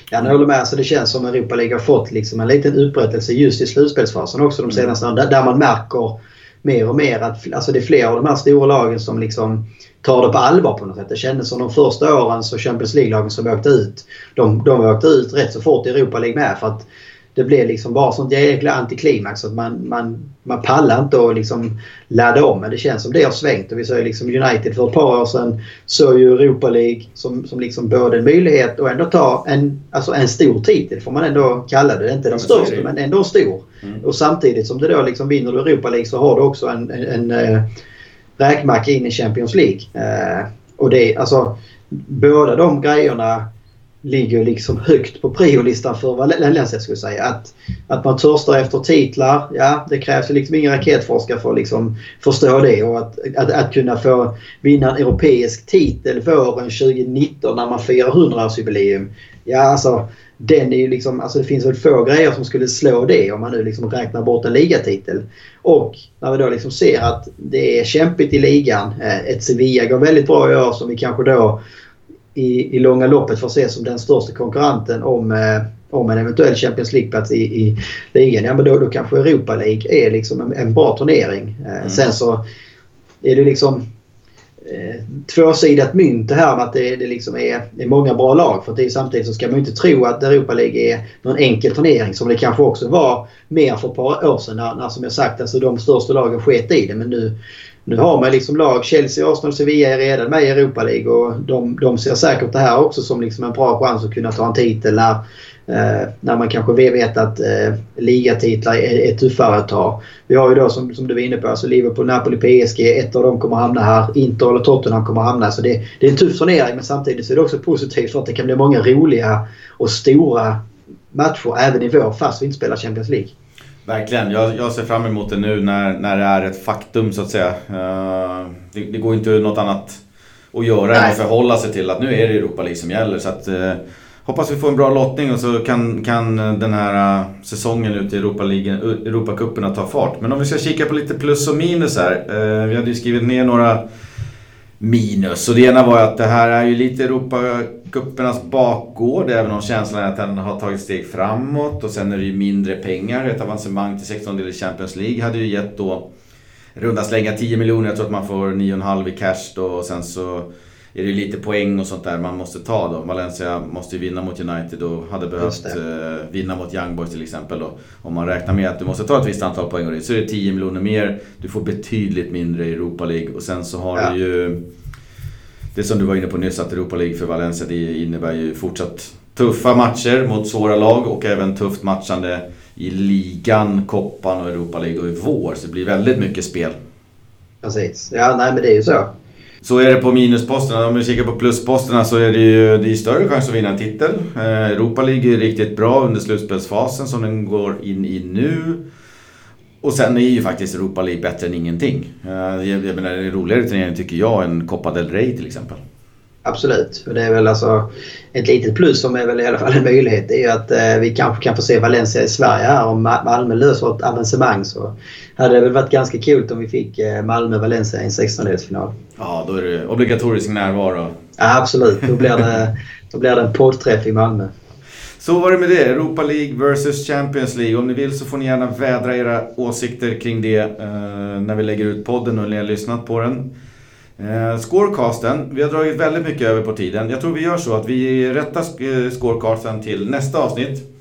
Ja, jag håller med. Alltså det känns som att Europa League har fått liksom en liten upprättelse just i slutspelsfasen också de mm. senaste åren. Där man märker mer och mer att alltså det är flera av de här stora lagen som liksom tar det på allvar på något sätt. Det kändes som de första åren så Champions League-lagen som åkte ut. De, de åkte ut rätt så fort i Europa League med för att det blev liksom bara sånt jäkla antiklimax. Att man, man, man pallar inte att liksom ladda om. Men det känns som det har svängt. Och vi såg liksom United för ett par år sedan såg ju Europa League som, som liksom både en möjlighet och ändå ta en, alltså en stor titel får man ändå kalla det. Inte den största men ändå stor. Mm. Och samtidigt som det då liksom vinner du Europa League så har du också en, en, en äh, räkmacka in i Champions League. Äh, och det alltså båda de grejerna ligger liksom högt på priolistan för vad Valencia skulle säga. Att, att man törstar efter titlar, ja det krävs ju liksom ingen raketforskare för att liksom förstå det. Och att, att, att kunna få vinna en europeisk titel våren 2019 när man firar 100-årsjubileum. Ja alltså den är ju liksom, alltså det finns väl få grejer som skulle slå det om man nu liksom räknar bort en ligatitel. Och när vi då liksom ser att det är kämpigt i ligan. Eh, ett Sevilla går väldigt bra i år som vi kanske då i, i långa loppet får ses som den största konkurrenten om, eh, om en eventuell Champions League-plats i, i ligan. Ja, men då, då kanske Europa League är liksom en, en bra turnering. Eh, mm. Sen så är det liksom eh, tvåsidat mynt det här med att det, det liksom är, är många bra lag. För det är, samtidigt så ska man inte tro att Europa League är någon enkel turnering som det kanske också var mer för ett par år sedan när, när som jag sagt alltså de största lagen sket i det. Men nu, nu har man liksom lag, Chelsea, Arsenal, Sevilla är redan med i Europa League och de, de ser säkert det här också som liksom en bra chans att kunna ta en titel när, eh, när man kanske vet att eh, ligatitlar är, är tuffare att ta. Vi har ju då som, som du var inne på, alltså Liverpool, Napoli, PSG. Ett av dem kommer hamna här. Inter eller Tottenham kommer hamna. Så det, det är en tuff turnering men samtidigt så är det också positivt för att det kan bli många roliga och stora matcher även i vår fast vi inte spelar Champions League.
Verkligen. Jag, jag, ser fram emot det nu när, när det är ett faktum så att säga. Uh, det, det, går inte något annat att göra Nej. än att förhålla sig till att nu är det Europa League som gäller. Så att, uh, hoppas vi får en bra lottning och så kan, kan den här uh, säsongen ute i Europa Europacuperna ta fart. Men om vi ska kika på lite plus och minus här. vi hade ju skrivit ner några minus. Och det ena var att det här är ju lite Europacupernas bakgård. Även om känslan är att den har tagit steg framåt. Och sen är det ju mindre pengar. Ett avancemang till 16 del i Champions League hade ju gett då runda slänga 10 miljoner. Jag tror att man får 9,5 i cash då. Och sen så är det lite poäng och sånt där man måste ta då. Valencia måste ju vinna mot United och hade behövt eh, vinna mot Young Boys till exempel. Då. Om man räknar med att du måste ta ett visst antal poäng och så är det 10 miljoner mer. Du får betydligt mindre i Europa League och sen så har ja. du ju det som du var inne på nyss, att Europa League för Valencia det innebär ju fortsatt tuffa matcher mot svåra lag och även tufft matchande i ligan, koppan och Europa League och i vår. Så det blir väldigt mycket spel.
Precis. Ja, nej men det är ju så.
Så är det på minusposterna. Om vi kikar på plusposterna så är det ju det är större chans att vinna en titel. Eh, Europa ligger riktigt bra under slutspelsfasen som den går in i nu. Och sen är ju faktiskt Europa League bättre än ingenting. Eh, jag menar, det är roligare turnering tycker jag än Copa del Rey till exempel.
Absolut. Och det är väl alltså ett litet plus som är väl i alla fall en möjlighet. Det är ju att eh, vi kanske kan få se Valencia i Sverige här. Om Malmö löser ett avancemang så hade det väl varit ganska coolt om vi fick eh, Malmö-Valencia i en 16-delsfinal.
Ja, då är det obligatorisk närvaro.
Ja, absolut. Då blir det, då blir det en poddträff i Malmö.
Så var det med det. Europa League vs Champions League. Om ni vill så får ni gärna vädra era åsikter kring det eh, när vi lägger ut podden och ni har lyssnat på den. Eh, scorecasten, vi har dragit väldigt mycket över på tiden. Jag tror vi gör så att vi rättar eh, scorecasten till nästa avsnitt.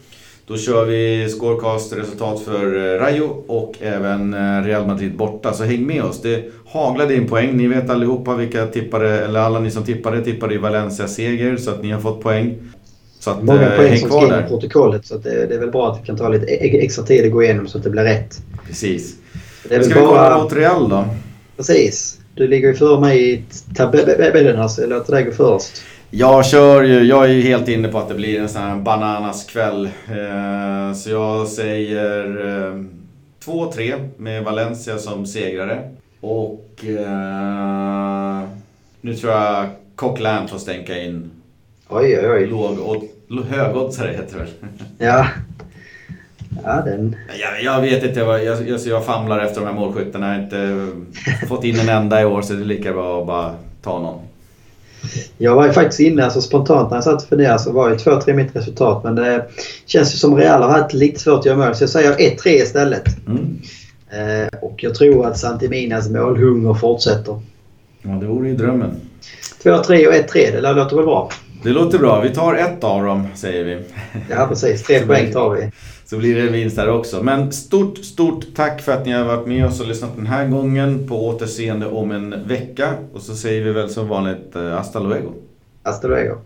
Då kör vi scorecast resultat för eh, Rayo och även eh, Real Madrid borta. Så häng med oss. Det haglade in poäng. Ni vet allihopa vilka tippade, eller alla ni som tippade, tippade i Valencia seger. Så att ni har fått poäng.
Så att, Många eh, poäng som skriver i protokollet. Så det, det, är väl bra att vi kan ta lite e- extra tid att gå igenom så att det blir rätt.
Precis. Det är Ska vi bara... kolla mot Real då?
Precis. Du ligger ju före mig i tabellen här så jag låter dig gå först.
Jag kör ju, jag är ju helt inne på att det blir en sån här bananas kväll. Eh, så jag säger 2-3 eh, med Valencia som segrare. Och eh, nu tror jag Coquelin får stänka in.
Oj, oj, oj.
Låg, högoddsare heter det väl? [LAUGHS]
Ja. Ja, den...
jag, jag vet inte, jag, jag, jag famlar efter de här målskyttarna. Jag har inte fått in en enda i år så det är lika bra att bara ta någon.
Jag var ju faktiskt inne, alltså spontant när jag satt och funderade så var ju 2-3 mitt resultat. Men det känns ju som Real har haft lite svårt att göra mål. Så jag säger 1-3 istället. Mm. Eh, och jag tror att Santiminas målhunger fortsätter.
Ja, det vore ju drömmen.
2-3 och 1-3, det låter väl bra?
Det låter bra. Vi tar ett av dem, säger vi.
Ja, precis. Tre [LAUGHS] poäng tar vi.
Så blir det en vinst där också. Men stort, stort tack för att ni har varit med oss och lyssnat den här gången. På återseende om en vecka. Och så säger vi väl som vanligt eh, hasta luego.
Hasta luego.